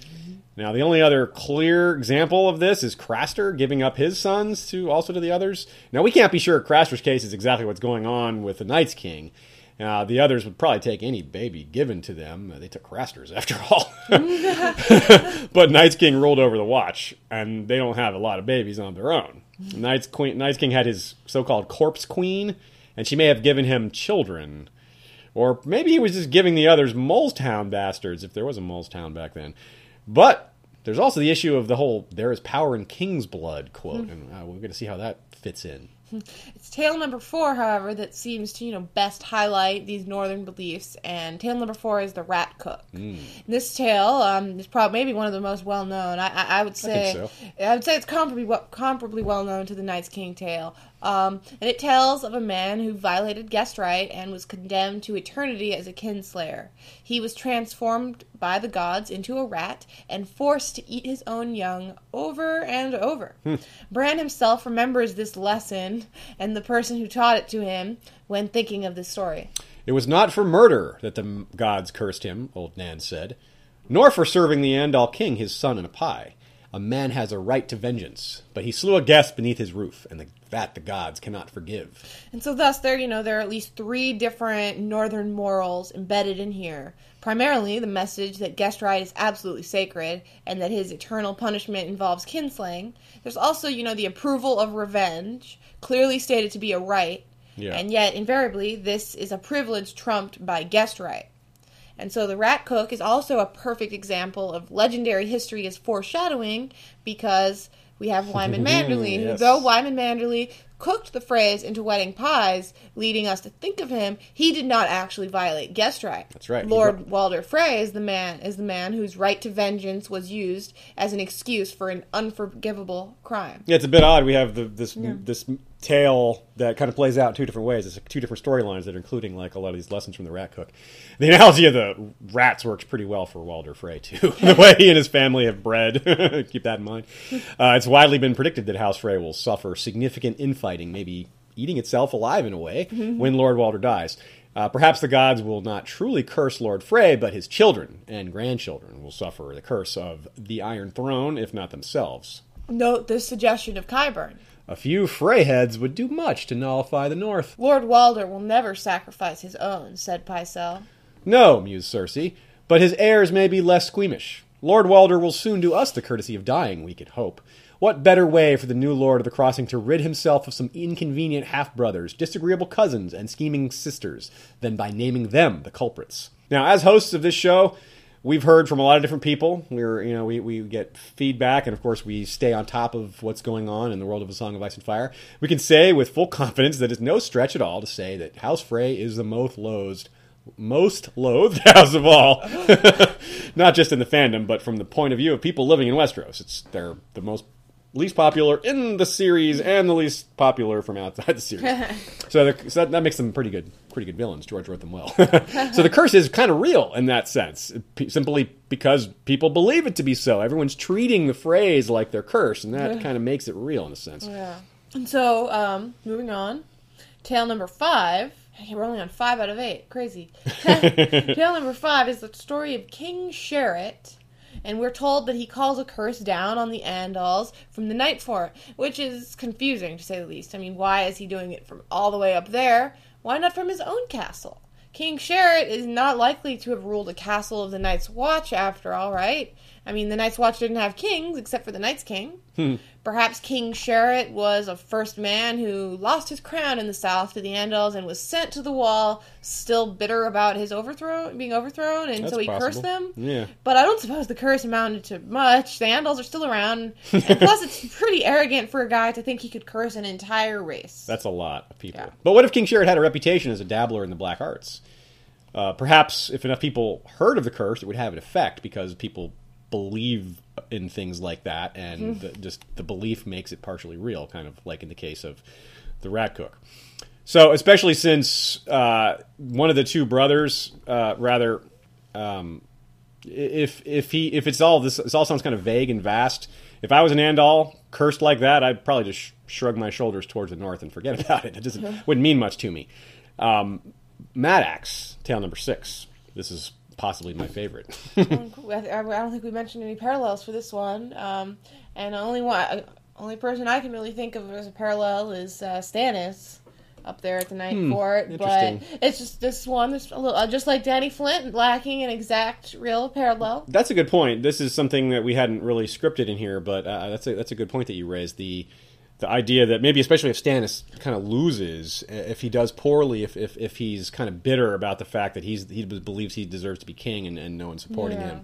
Now, the only other clear example of this is Craster giving up his sons to also to the others. Now, we can't be sure Craster's case is exactly what's going on with the Night's King. Uh, the others would probably take any baby given to them. Uh, they took Craster's after all. but Night's King ruled over the watch, and they don't have a lot of babies on their own. Night's, queen, Night's King had his so called corpse queen, and she may have given him children. Or maybe he was just giving the others Molestown bastards, if there was a Molestown back then. But there's also the issue of the whole "there is power in king's blood" quote, and uh, we're going to see how that fits in. It's tale number four, however, that seems to you know best highlight these northern beliefs. And tale number four is the rat cook. Hmm. This tale um, is probably maybe one of the most well known. I, I, I would say so. I would say it's comparably well, comparably well known to the Night's King tale. Um, and it tells of a man who violated guest right and was condemned to eternity as a kinslayer. He was transformed by the gods into a rat and forced to eat his own young over and over. Bran himself remembers this lesson and the person who taught it to him when thinking of this story. It was not for murder that the gods cursed him, old Nan said, nor for serving the Andal king his son in a pie. A man has a right to vengeance, but he slew a guest beneath his roof, and the, that the gods cannot forgive. And so, thus, there you know there are at least three different northern morals embedded in here. Primarily, the message that guest right is absolutely sacred and that his eternal punishment involves kinslaying. There's also, you know, the approval of revenge, clearly stated to be a right, Yeah. and yet invariably this is a privilege trumped by guest right. And so the rat cook is also a perfect example of legendary history as foreshadowing because we have Wyman Manderley, who, Yes. though Wyman Manderley cooked the Freys into wedding pies, leading us to think of him, he did not actually violate guest right. That's right. Lord Walder Frey is the man is the man whose right to vengeance was used as an excuse for an unforgivable crime. Yeah, it's a bit odd. We have the, this this tale that kind of plays out two different ways. It's two different storylines that are including like a lot of these lessons from the Rat Cook. The analogy of the rats works pretty well for Walder Frey too. the way he and his family have bred. Keep that in mind. Uh, it's widely been predicted that House Frey will suffer significant infighting, maybe eating itself alive in a way, when Lord Walder dies. Uh, perhaps the gods will not truly curse Lord Frey, but his children and grandchildren will suffer the curse of the Iron Throne, if not themselves. Note the suggestion of Qyburn. A few Frey heads would do much to nullify the North. Lord Walder will never sacrifice his own, said Pycelle. No, mused Cersei, but his heirs may be less squeamish. Lord Walder will soon do us the courtesy of dying, we could hope. What better way for the new Lord of the Crossing to rid himself of some inconvenient half brothers, disagreeable cousins, and scheming sisters than by naming them the culprits? Now, as hosts of this show, we've heard from a lot of different people. We're, you know, we, we get feedback, and of course, we stay on top of what's going on in the world of A Song of Ice and Fire. We can say with full confidence that it's no stretch at all to say that House Frey is the most loathed most loathed house of all. Not just in the fandom, but from the point of view of people living in Westeros. It's they're the most least popular in the series and the least popular from outside the series. so, so that, that makes them pretty good, pretty good villains. George wrote them well. so the curse is kind of real in that sense, p- simply because people believe it to be so. Everyone's treating the Freys like their curse, and that kind of makes it real in a sense. Yeah. And so, um, moving on, tale number five. Hey, We're only on five out of eight. Crazy. tale number five is the story of King Sherrit, and we're told that he calls a curse down on the Andals from the Night Fort, which is confusing to say the least. I mean, why is he doing it from all the way up there? Why not from his own castle? King Sherrit is not likely to have ruled a castle of the Night's Watch, after all, right? I mean, the Night's Watch didn't have kings except for the Night's King. Perhaps King Sherrit was a first man who lost his crown in the south to the Andals and was sent to the wall, still bitter about his overthrow, being overthrown, and That's so he possible. cursed them. Yeah. But I don't suppose the curse amounted to much. The Andals are still around, and plus, it's pretty arrogant for a guy to think he could curse an entire race. That's a lot of people. Yeah. But what if King Sherrit had a reputation as a dabbler in the black arts? Uh, perhaps if enough people heard of the curse, it would have an effect because people believe in things like that, and the, just the belief makes it partially real, kind of like in the case of the Rat Cook. So, especially since uh, one of the two brothers, uh, rather, um, if if he if it's all this, this all sounds kind of vague and vast. If I was an Andal cursed like that, I'd probably just sh- shrug my shoulders towards the north and forget about it. It doesn't wouldn't mean much to me. Um, Mad Axe, tale number six. This is possibly my favorite. I don't think we mentioned any parallels for this one. Um, and only one, only person I can really think of as a parallel is uh, Stannis up there at the Night Hmm, Court. But it's just this one, that's a little, uh, just like Danny Flint, lacking an exact real parallel. That's a good point. This is something that we hadn't really scripted in here, but uh, that's a that's a good point that you raised. The the idea that maybe, especially if Stannis kind of loses, if he does poorly, if, if if he's kind of bitter about the fact that he's he believes he deserves to be king and, and no one's supporting Yeah. him,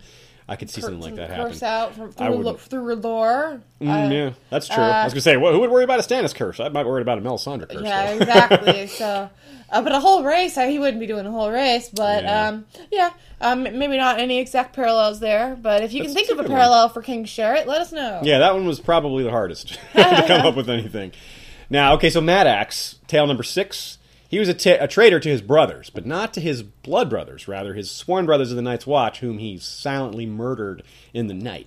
I could see something like that curse happen. out from, I through, wouldn't- lo- through lore. Mm, Uh, yeah, that's true. I was gonna say, well, who would worry about a Stannis curse? I might worry about a Melisandre curse. Yeah, though. exactly. so, uh, but a whole race, uh, he wouldn't be doing a whole race. But Yeah. um, yeah, um, maybe not any exact parallels there. But if you That's- can think of a good one. parallel for King Sherrit, let us know. Yeah, that one was probably the hardest to come up with anything. Now, okay, so Mad Axe, tale number six. He was a, traitor to his brothers, but not to his blood brothers, rather his sworn brothers of the Night's Watch, whom he silently murdered in the night.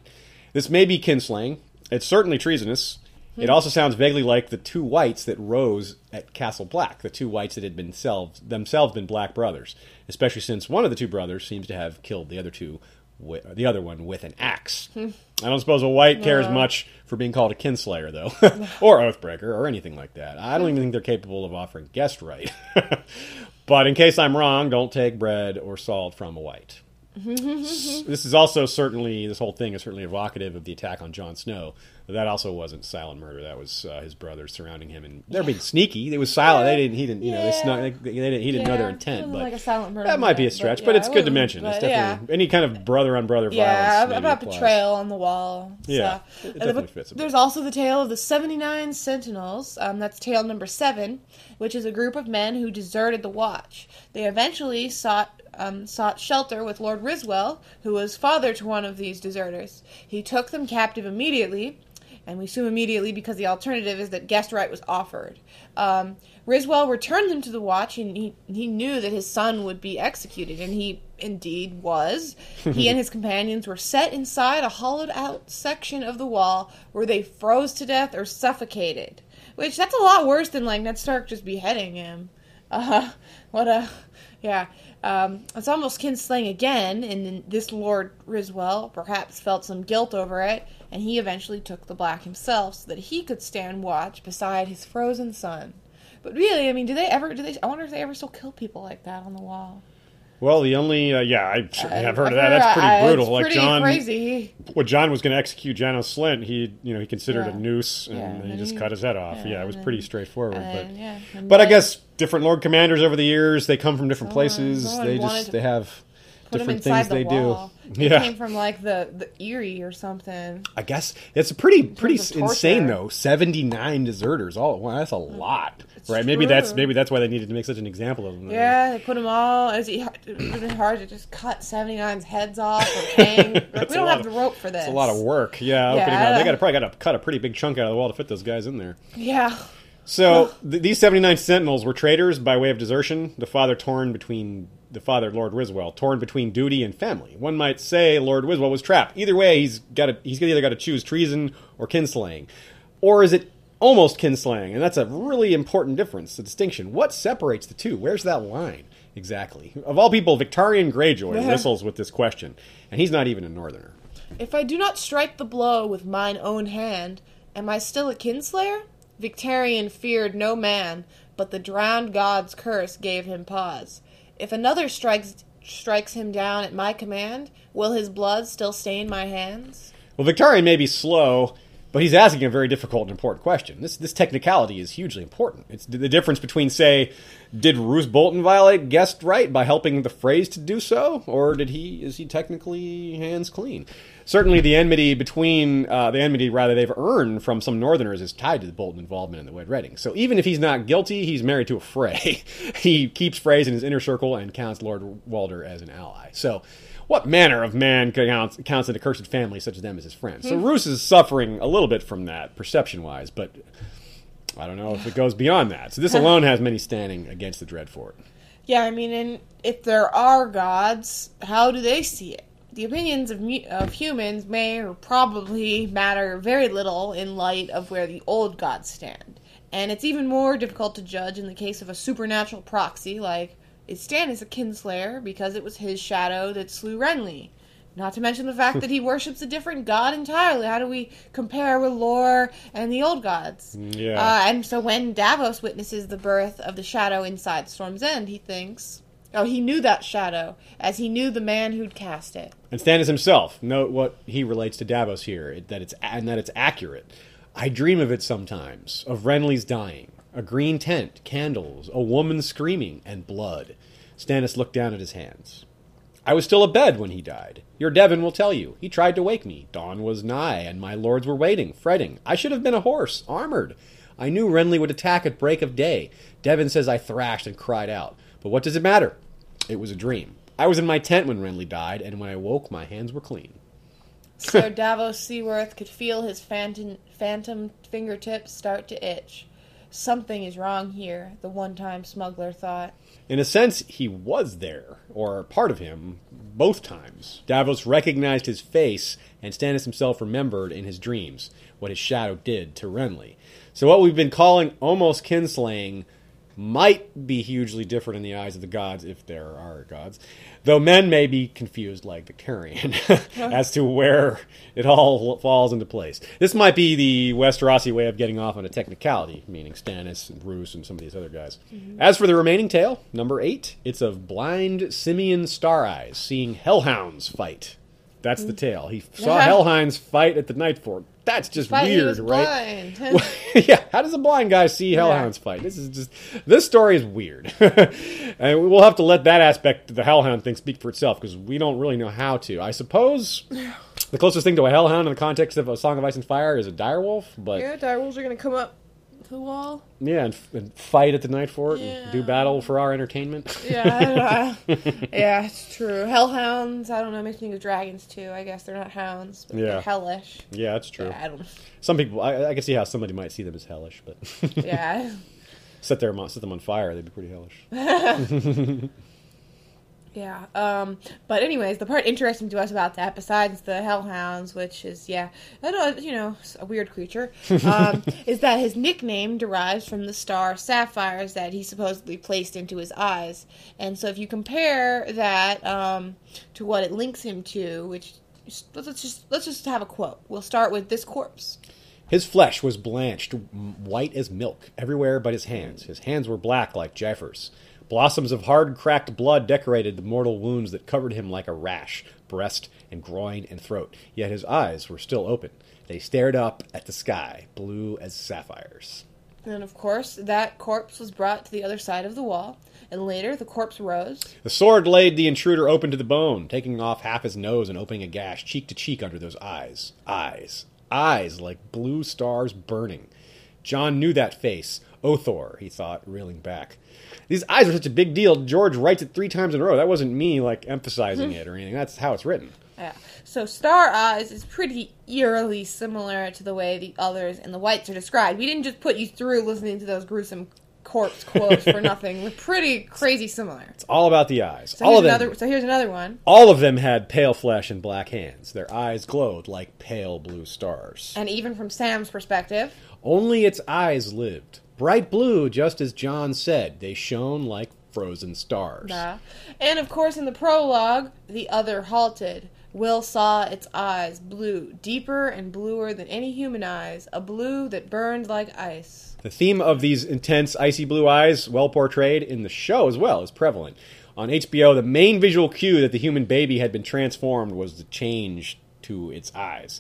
This may be kinslaying. It's certainly treasonous. It hmm. also sounds vaguely like the two whites that rose at Castle Black, the two whites that had been selves, themselves been black brothers, especially since one of the two brothers seems to have killed the other two, the other one with an axe. Hmm. I don't suppose a white cares much for being called a kinslayer, though, or oathbreaker, or anything like that. I don't even think they're capable of offering guest right. but in case I'm wrong, don't take bread or salt from a white. this is also certainly this whole thing is certainly evocative of the attack on Jon Snow. That also wasn't silent murder. That was uh, his brothers surrounding him, and they're being sneaky. It was silent. They didn't. He didn't. You know, they snuck, they, they didn't, he didn't know their intent. But like a silent murder that might be a stretch. but But, yeah, it's it good to mention. It's definitely any kind of brother on brother violence. maybe about betrayal on the wall. Yeah, it definitely fits There's also the tale of the 79 Sentinels. Um, that's tale number seven, which is a group of men who deserted the Watch. They eventually sought um, sought shelter with Lord Ryswell, who was father to one of these deserters. He took them captive immediately, and we assume immediately because the alternative is that guest right was offered. Um, Ryswell returned them to the Watch, and he, he knew that his son would be executed, and he indeed was. He and his companions were set inside a hollowed out section of the wall where they froze to death or suffocated. Which, that's a lot worse than, like, Ned Stark just beheading him. Uh, what a. Yeah. Um, it's almost kinslaying again, and this Lord Ryswell perhaps felt some guilt over it, and he eventually took the black himself so that he could stand watch beside his frozen son. But really, I mean, do they ever? Do they? I wonder if they ever still kill people like that on the wall. Well, the only uh, yeah, I certainly have heard I've of that. That's pretty I- brutal. Like pretty Jon, crazy. when Jon was going to execute Janos Slint, he you know he considered Yeah. a noose and Yeah, he just he- cut his head off. yeah, Yeah, it was and pretty straightforward. And but then, yeah, and but I guess different Lord Commanders over the years they come from different Someone- places. someone they just they have different things the they wall. Yeah, came from like the the Eyrie or something. I guess it's pretty pretty insane though. Seventy nine deserters all at once. That's a lot, It's right? Maybe that's maybe that's why they needed to make such an example of them. Yeah, they put them all. It's it would have been hard to just cut 79's heads off or hang. Like, we don't have of- the rope for this. It's a lot of work. Yeah, Yeah. They got to probably got to cut a pretty big chunk out of the wall to fit those guys in there. Yeah. So th- these seventy nine sentinels were traitors by way of desertion. The father torn between the father, Lord Wiswell, torn between duty and family. One might say Lord Wiswell was trapped. Either way, he's got to he's either got to choose treason or kinslaying, or is it almost kinslaying? And that's a really important difference, the distinction. What separates the two? Where's that line exactly? Of all people, Victarion Greyjoy Yeah. wrestles with this question, and he's not even a northerner. If I do not strike the blow with mine own hand, am I still a kinslayer? Victarion feared no man, but the drowned god's curse gave him pause. If another strikes strikes him down at my command, will his blood still stain my hands? Well, Victarion may be slow, but he's asking a very difficult and important question. This this technicality is hugely important. It's the difference between, say, did Roose Bolton violate guest right by helping the Freys to do so, or did he is he technically hands clean? Certainly, the enmity between uh, the enmity rather they've earned from some Northerners is tied to the Bolton involvement in the Red Wedding. So even if he's not guilty, he's married to a Frey. he keeps Freys in his inner circle and counts Lord Walder as an ally. So what manner of man counts, counts an accursed family such as them as his friend? So hmm. Roose is suffering a little bit from that, perception wise, but I don't know if it goes beyond that. So this alone has many standing against the Dreadfort. Yeah, I mean, and if there are gods, how do they see it? The opinions of mu- of humans may or probably matter very little in light of where the old gods stand, and it's even more difficult to judge in the case of a supernatural proxy like Is Stannis a kinslayer because it was his shadow that slew Renly? Not to mention the fact that he worships a different god entirely. How do we compare with lore and the old gods? Yeah. Uh, and so when Davos witnesses the birth of the shadow inside Storm's End, he thinks, oh, he knew that shadow, as he knew the man who'd cast it. And Stannis himself, note what he relates to Davos here, that it's and that it's accurate. I dream of it sometimes, of Renly's dying, a green tent, candles, a woman screaming, and blood. Stannis looked down at his hands. I was still abed when he died. Your Devan will tell you. He tried to wake me. Dawn was nigh, and my lords were waiting, fretting. I should have been a horse, armored. I knew Renly would attack at break of day. Devan says I thrashed and cried out. But what does it matter? It was a dream. I was in my tent when Renly died, and when I woke, my hands were clean. So Davos Seaworth could feel his phantom, phantom fingertips start to itch. Something is wrong here, the one time smuggler thought. In a sense, he was there, or part of him, both times. Davos recognized his face, and Stannis himself remembered in his dreams what his shadow did to Renly. So, what we've been calling almost kinslaying might be hugely different in the eyes of the gods, if there are gods, though men may be confused like the Victarion as to where it all falls into place. This might be the Westerosi way of getting off on a technicality, meaning Stannis and Roose and some of these other guys. Mm-hmm. As for the remaining tale, number eight, it's of blind Symeon Star Eyes seeing hellhounds fight. That's the mm. tale. He saw hellhounds fight at the Night Fort. That's just But weird, right? yeah, how does a blind guy see hellhounds fight? This is just this story is weird, and we'll have to let that aspect of the hellhound thing speak for itself because we don't really know how to. I suppose the closest thing to a hellhound in the context of a Song of Ice and Fire is a direwolf, but yeah, yeah, direwolves are gonna come up to the wall. and, and fight at the Night Fort and do battle for our entertainment. Yeah, I yeah, it's true. Hellhounds, I don't know, makes me think of dragons too. I guess they're not hounds, but Yeah. they're hellish. yeah, that's true. Yeah, I don't Some people, I, I can see how somebody might see them as hellish, but Yeah. set their set them on fire, they'd be pretty hellish. Yeah. Um, but anyways, the part interesting to us about that, besides the hellhounds, which is yeah, I know you know a weird creature, um, is that his nickname derives from the star sapphires that he supposedly placed into his eyes. And so if you compare that um, to what it links him to, which let's just let's just have a quote. We'll start with this corpse. His flesh was blanched white as milk everywhere but his hands. His hands were black like Jafer's. Blossoms of hard cracked blood decorated the mortal wounds that covered him like a rash, breast and groin and throat. Yet his eyes were still open. They stared up at the sky, blue as sapphires. And of course, that corpse was brought to the other side of the wall. And later, the corpse rose. The sword laid the intruder open to the bone, taking off half his nose and opening a gash cheek to cheek under those eyes. Eyes. Eyes like blue stars burning. Jon knew that face. Othor, he thought, reeling back. These eyes are such a big deal. George writes it three times in a row. That wasn't me, like, emphasizing it or anything. That's how it's written. Yeah. So Star Eyes is pretty eerily similar to the way the others and the whites are described. We didn't just put you through listening to those gruesome corpse quotes for nothing. They're pretty crazy similar. It's all about the eyes. So all of them. another. So here's another one. All of them had pale flesh and black hands. Their eyes glowed like pale blue stars. And even from Sam's perspective, Only its eyes lived. Bright blue, just as Jon said. They shone like frozen stars. uh, and of course in the prologue, the other halted. Will saw its eyes blue, deeper and bluer than any human eyes, a blue that burned like ice. The theme of these intense, icy blue eyes, well portrayed in the show as well, is prevalent. On HBO, the main visual cue that the human baby had been transformed was the change to its eyes.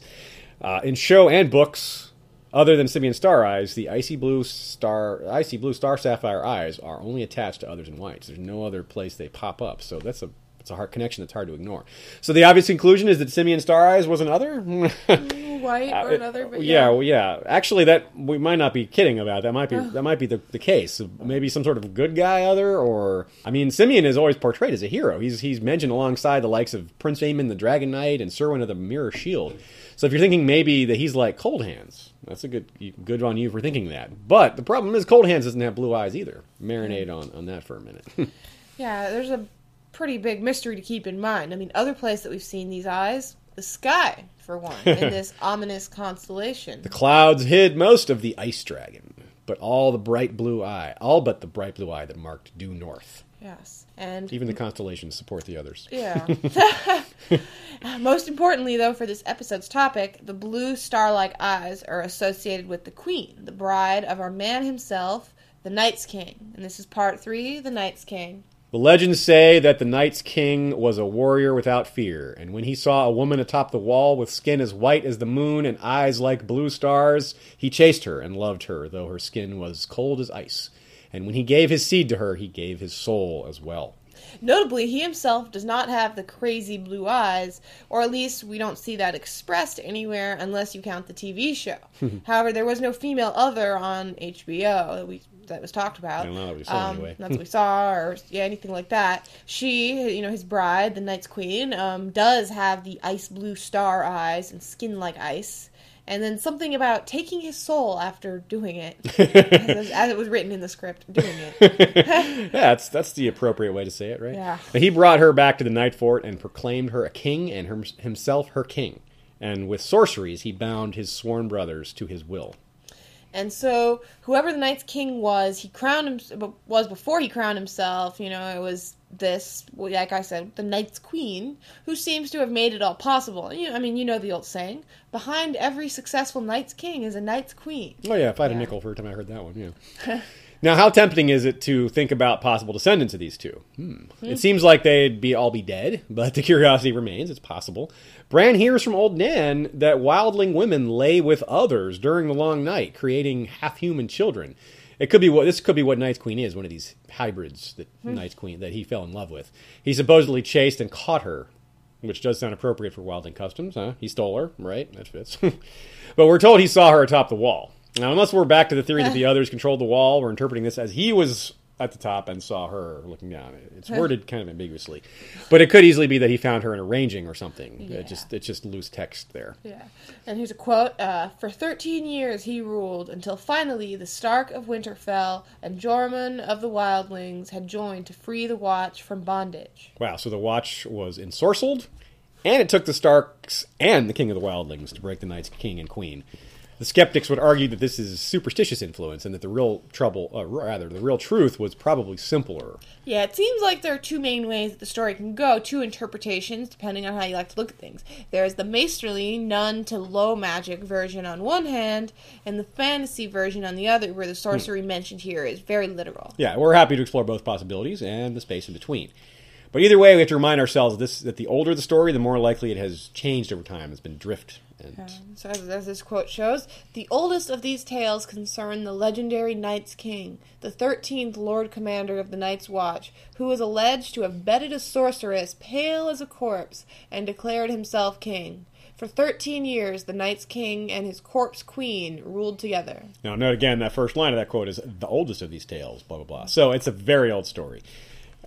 Uh, in show and books, other than Symeon Star Eyes, the icy blue star, icy blue star sapphire eyes are only attached to others in whites. There's no other place they pop up, so that's a it's a hard connection that's hard to ignore. So the obvious conclusion is that Symeon Star Eyes was another. White or another, but Uh, yeah, well, yeah. Actually, that we might not be kidding about. That might be that might be the, the case. Maybe some sort of good guy, other, or I mean, Symeon is always portrayed as a hero. He's he's mentioned alongside the likes of Prince Aemon the Dragon Knight and Serwyn of the Mirror Shield. So if you're thinking maybe that he's like Cold Hands, that's a good good on you for thinking that. But the problem is Cold Hands doesn't have blue eyes either. Marinate on on that for a minute. Yeah, there's a pretty big mystery to keep in mind. I mean, other place that we've seen these eyes, the sky, for one, in this ominous constellation. The clouds hid most of the ice dragon, but all the bright blue eye, all but the bright blue eye that marked due north. Yes, and Even the constellations support the others. yeah. Most importantly, though, for this episode's topic, the blue star-like eyes are associated with the queen, the bride of our man himself, the Night's King. And this is part three, the Night's King. The legends say that the Night's King was a warrior without fear, and when he saw a woman atop the wall with skin as white as the moon and eyes like blue stars, he chased her and loved her, though her skin was cold as ice. And when he gave his seed to her, he gave his soul as well. Notably, he himself does not have the crazy blue eyes, or at least we don't see that expressed anywhere unless you count the TV show. However, there was no female other on HBO that we that was talked about. I don't know that we saw Um, anyway. That's what we saw, or yeah, anything like that. She, you know, his bride, the Night's Queen, um, does have the ice blue star eyes and skin like ice. And then something about taking his soul after doing it, as, as it was written in the script, doing it. yeah, that's that's the appropriate way to say it, right? Yeah. But he brought her back to the Night Fort and proclaimed her a king and her, himself her king. And with sorceries, he bound his sworn brothers to his will. And so, whoever the Night's King was, he crowned him was before he crowned himself. You know, it was this, well, like I said, the Night's Queen, who seems to have made it all possible. You I mean, you know the old saying: behind every successful Night's King is a Night's Queen. Oh yeah, if I had Yeah. a nickel for every time I heard that one, yeah. now, how tempting is it to think about possible descendants of these two? Hmm. It seems like they'd be all be dead, but the curiosity remains. It's possible. Bran hears from old Nan that wildling women lay with others during the long night, creating half-human children. It could be what this could be what Night's Queen is, one of these hybrids that hmm. Night's Queen that he fell in love with. He supposedly chased and caught her, which does sound appropriate for wildling customs, huh? He stole her, right? That fits. but we're told he saw her atop the wall. Now, unless we're back to the theory that the others controlled the wall, we're interpreting this as he was at the top and saw her looking down. It's worded kind of ambiguously, but it could easily be that he found her in a ranging or something. Yeah. It just it's just loose text there. Yeah. And here's a quote uh, For 13 years he ruled, until finally the Stark of Winterfell and Joramun of the Wildlings had joined to free the Watch from bondage. Wow, so the watch was ensorcelled, and it took the Starks and the King of the Wildlings to break the Night's King and Queen. The skeptics would argue that this is superstitious influence, and that the real trouble, uh, rather, the real truth was probably simpler. Yeah, it seems like there are two main ways that the story can go, two interpretations, depending on how you like to look at things. There's the maesterly, none to low magic version on one hand, and the fantasy version on the other, where the sorcery mentioned here is very literal. Yeah, we're happy to explore both possibilities and the space in between. But either way, we have to remind ourselves this, that the older the story, the more likely it has changed over time. It's been drift. Um, so, as, as this quote shows, the oldest of these tales concern the legendary Night's King, the 13th Lord Commander of the Night's Watch, who is alleged to have bedded a sorceress pale as a corpse and declared himself king. For 13 years, the Night's King and his corpse queen ruled together. Now, note again, that first line of that quote is the oldest of these tales, blah, blah, blah. So it's a very old story.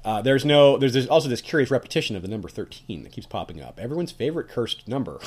Uh, there's no, there's, there's also this curious repetition of the number 13 that keeps popping up. Everyone's favorite cursed number.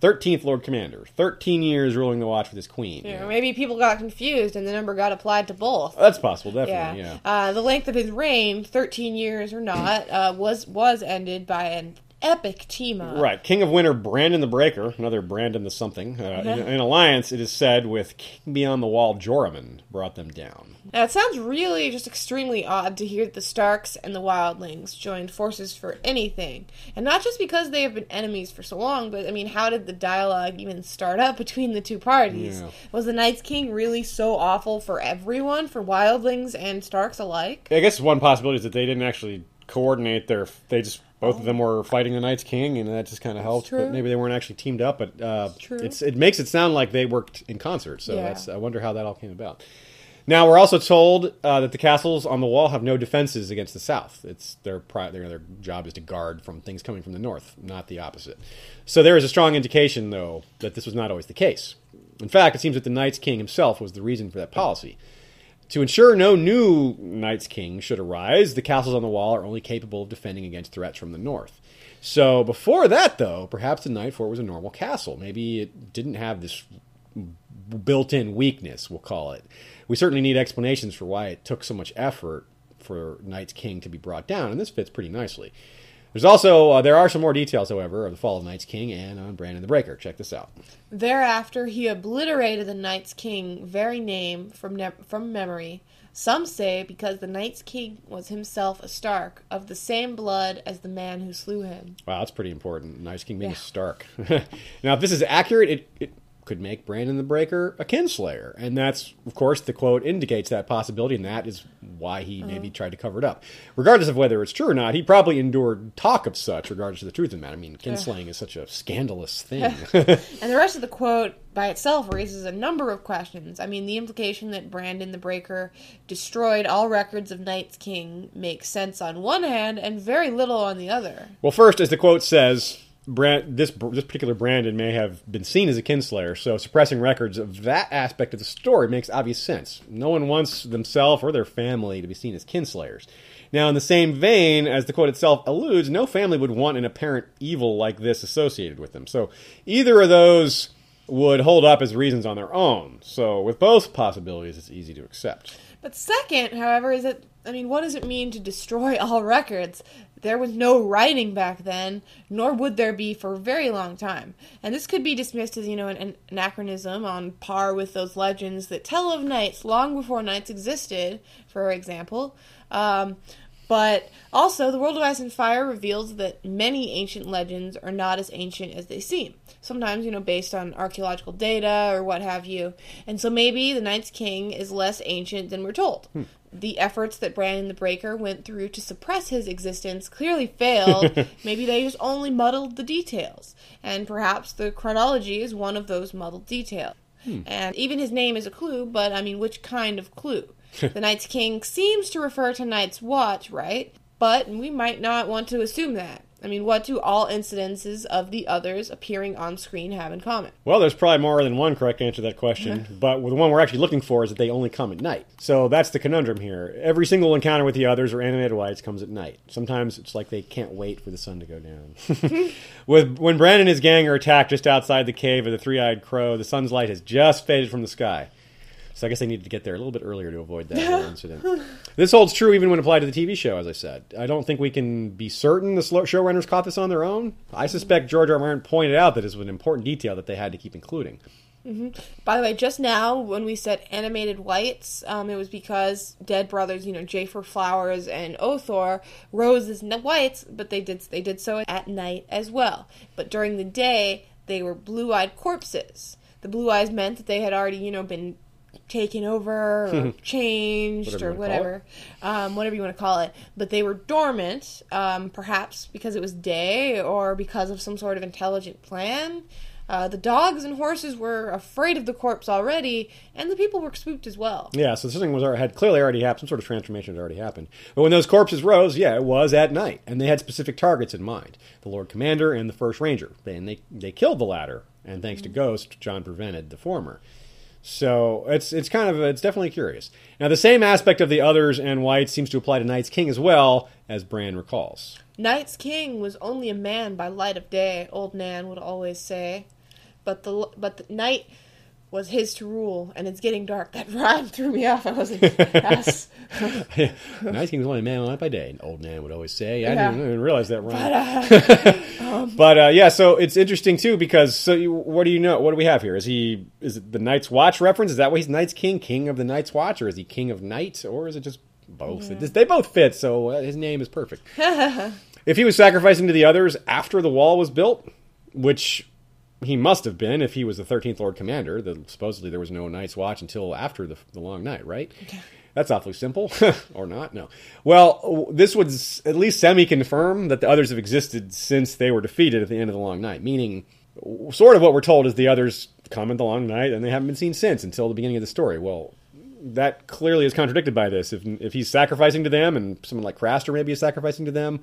13th Lord Commander. 13 years ruling the watch with his queen. You Yeah. know, maybe people got confused and the number got applied to both. That's possible, Yeah. definitely, yeah. Uh, the length of his reign, 13 years or not, uh, was was ended by an epic team up. Right. King of Winter, Brandon the Breaker, another Brandon the something. Uh, in, in alliance, it is said, with King Beyond the Wall, Joramun, brought them down. Now, it sounds really just extremely odd to hear that the Starks and the Wildlings joined forces for anything. And not just because they have been enemies for so long, but I mean, how did the dialogue even start up between the two parties? Yeah. Was the Night's King really so awful for everyone, for Wildlings and Starks alike? I guess one possibility is that they didn't actually coordinate their. They just both of them were fighting the Night's King, and that just kind of helped. true. But maybe they weren't actually teamed up. But uh, true. it's it makes it sound like they worked in concert. So Yeah. that's I wonder how that all came about. Now we're also told uh, that the castles on the wall have no defenses against the south. It's their pri- their their job is to guard from things coming from the north, not the opposite. So there is a strong indication, though, that this was not always the case. In fact, it seems that the Night's King himself was the reason for that policy. To ensure no new Night's King should arise, the castles on the wall are only capable of defending against threats from the north. So before that, though, perhaps the Night Fort was a normal castle. Maybe it didn't have this built-in weakness, we'll call it. We certainly need explanations for why it took so much effort for Night's King to be brought down, and this fits pretty nicely. There's also uh, there are some more details, however, of the fall of Night's King and on Brandon the Breaker. Check this out. Thereafter, he obliterated the Night's King very name from ne- from memory. Some say because the Night's King was himself a Stark of the same blood as the man who slew him. Wow, that's pretty important. Night's King being Yeah. a Stark. now, if this is accurate, it, it could make Brandon the Breaker a kinslayer, and that's, of course, the quote indicates that possibility, and that is why he uh-huh. maybe tried to cover it up. Regardless of whether it's true or not, he probably endured talk of such, regardless of the truth of the matter. I mean, kinslaying is such a scandalous thing. And the rest of the quote by itself raises a number of questions. I mean, the implication that Brandon the Breaker destroyed all records of Night's King makes sense on one hand and very little on the other. Well, first, as the quote says, Brand, this this particular Brandon may have been seen as a kinslayer, so suppressing records of that aspect of the story makes obvious sense. No one wants themselves or their family to be seen as kinslayers. Now, in the same vein, as the quote itself alludes, no family would want an apparent evil like this associated with them. So either of those would hold up as reasons on their own. So with both possibilities, it's easy to accept. But second, however, is that I mean, what does it mean to destroy all records? There was no writing back then, nor would there be for a very long time. And this could be dismissed as, you know, an, an anachronism on par with those legends that tell of knights long before knights existed, for example. Um, but also, the World of Ice and Fire reveals that many ancient legends are not as ancient as they seem. Sometimes, you know, based on archaeological data or what have you. And so maybe the Night's King is less ancient than we're told. Hmm. The efforts that Brandon the Breaker went through to suppress his existence clearly failed. maybe they just only muddled the details. And perhaps the chronology is one of those muddled details. Hmm. And even his name is a clue, but I mean, which kind of clue? the Night's King seems to refer to Night's Watch, right? But we might not want to assume that. I mean, what do all incidences of the others appearing on screen have in common? Well, there's probably more than one correct answer to that question, but the one we're actually looking for is that they only come at night. So that's the conundrum here. Every single encounter with the others or animated whites comes at night. Sometimes it's like they can't wait for the sun to go down. with when Brandon and his gang are attacked just outside the cave of the three-eyed crow, the sun's light has just faded from the sky. So I guess they needed to get there a little bit earlier to avoid that incident. This holds true even when applied to the TV show, as I said. I don't think we can be certain the showrunners caught this on their own. I suspect George R. R. Martin pointed out that this was an important detail that they had to keep including. By the way, just now when we said animated whites, um, it was because Dead Brothers, you know, Jafer Flowers and Othor rose as whites, but they did they did so at night as well. But during the day, they were blue-eyed corpses. The blue eyes meant that they had already, you know, been taken over or changed Whatever or you wanna call whatever, um, whatever you want to call it. But they were dormant, um, perhaps because it was day or because of some sort of intelligent plan. Uh, the dogs and horses were afraid of the corpse already, and the people were spooked as well. Yeah, so something was had clearly already happened. Some sort of transformation had already happened. But when those corpses rose, yeah, it was at night, and they had specific targets in mind: the Lord Commander and the First Ranger. And they they killed the latter, and thanks to Ghost, Jon prevented the former. So it's it's kind of it's definitely curious. Now the same aspect of the others and whites seems to apply to Night's King as well, as Bran recalls. Night's king was only a man by light of day, old Nan would always say. But the but the night was his to rule, and it's getting dark. That rhyme threw me off. I wasn't. yes. Night's King was only a man light by day, an old man would always say. I Yeah. didn't, didn't realize that rhyme. But, uh, But uh, yeah, so it's interesting too because so you, what do you know? What do we have here? Is he is it the Night's Watch reference? Is that why he's Night's King, King of the Night's Watch, or is he King of Night, or is it just both? It- they both fit, so uh, his name is perfect. if he was sacrificing to the others after the wall was built, which he must have been if he was the thirteenth Lord Commander, the, supposedly there was no Night's Watch until after the, the Long Night, right? That's awfully simple, or not? No. Well, this would at least semi-confirm that the others have existed since they were defeated at the end of the Long Night. Meaning, sort of what we're told is the others come in the Long Night and they haven't been seen since until the beginning of the story. Well, that clearly is contradicted by this. If if he's sacrificing to them, and someone like Craster maybe is sacrificing to them,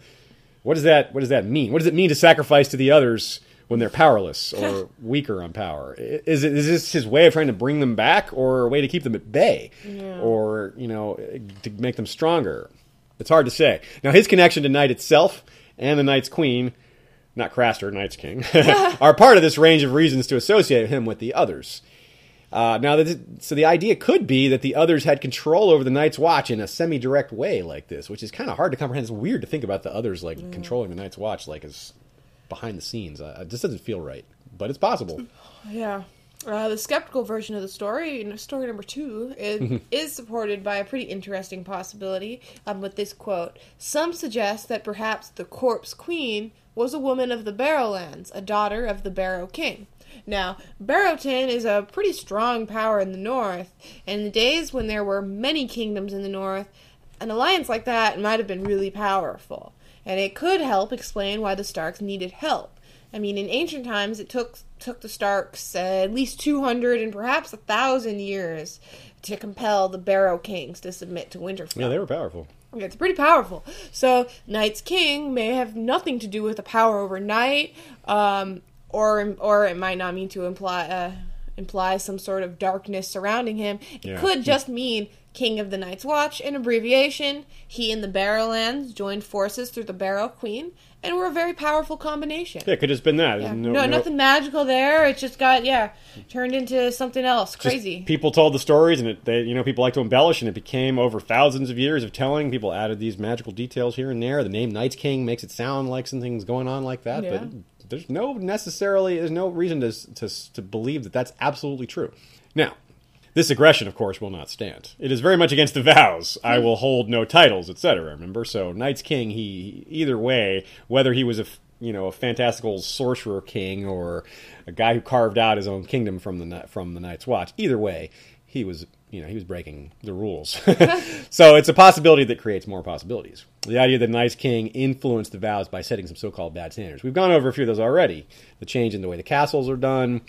what does that what does that mean? What does it mean to sacrifice to the others when they're powerless or weaker on power? Is it is this his way of trying to bring them back, or a way to keep them at bay, or you know to make them stronger? It's hard to say. Now his connection to Night itself and the Night's Queen, not Craster, Night's King, are part of this range of reasons to associate him with the others. Uh, now, this, so the idea could be that the others had control over the Night's Watch in a semi-direct way like this, which is kind of hard to comprehend. It's weird to think about the others like controlling the Night's Watch like as behind the scenes. Uh, it just doesn't feel right, but it's possible. Yeah. Uh, the skeptical version of the story, story number two, is, is supported by a pretty interesting possibility um, with this quote. Some suggest that perhaps the corpse queen was a woman of the Barrowlands, a daughter of the Barrow king. Now, Barrowton is a pretty strong power in the north, and in the days when there were many kingdoms in the north, an alliance like that might have been really powerful. And it could help explain why the Starks needed help. I mean, in ancient times, it took took the Starks uh, at least two hundred and perhaps a thousand years to compel the Barrow kings to submit to Winterfell. Yeah, they were powerful. Yeah, it's pretty powerful. So, Night's King may have nothing to do with the power overnight, um, or or it might not mean to imply uh, imply some sort of darkness surrounding him. It Yeah. could just mean King of the Night's Watch, an abbreviation. He and the Barrowlands joined forces through the Barrow Queen, and were a very powerful combination. Yeah, it could have just been that. Yeah. No- No, no- nothing magical there. It just got yeah turned into something else. just Crazy. People told the stories, and it, they, you know, people like to embellish, and it became over thousands of years of telling. People added these magical details here and there. The name Night's King makes it sound like something's going on like that, Yeah. but there's no necessarily, there's no reason to, to to believe that that's absolutely true. Now. This aggression, of course, will not stand. It is very much against the vows. I will hold no titles, etc. Remember, so Night's King. He either way, whether he was a you know a fantastical sorcerer king or a guy who carved out his own kingdom from the from the Night's Watch, either way, he was you know he was breaking the rules. so it's a possibility that creates more possibilities. The idea that Night's King influenced the vows by setting some so-called bad standards. We've gone over a few of those already. The change in the way the castles are done,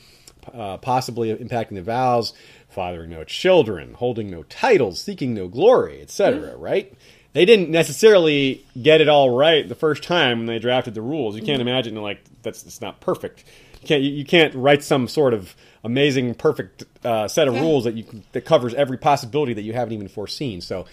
uh, possibly impacting the vows, fathering no children, holding no titles, seeking no glory, etc. Right? They didn't necessarily get it all right the first time when they drafted the rules. You can't imagine like that's it's not perfect. You can't you, you can't write some sort of amazing perfect uh, set of Yeah. rules that you that covers every possibility that you haven't even foreseen. So.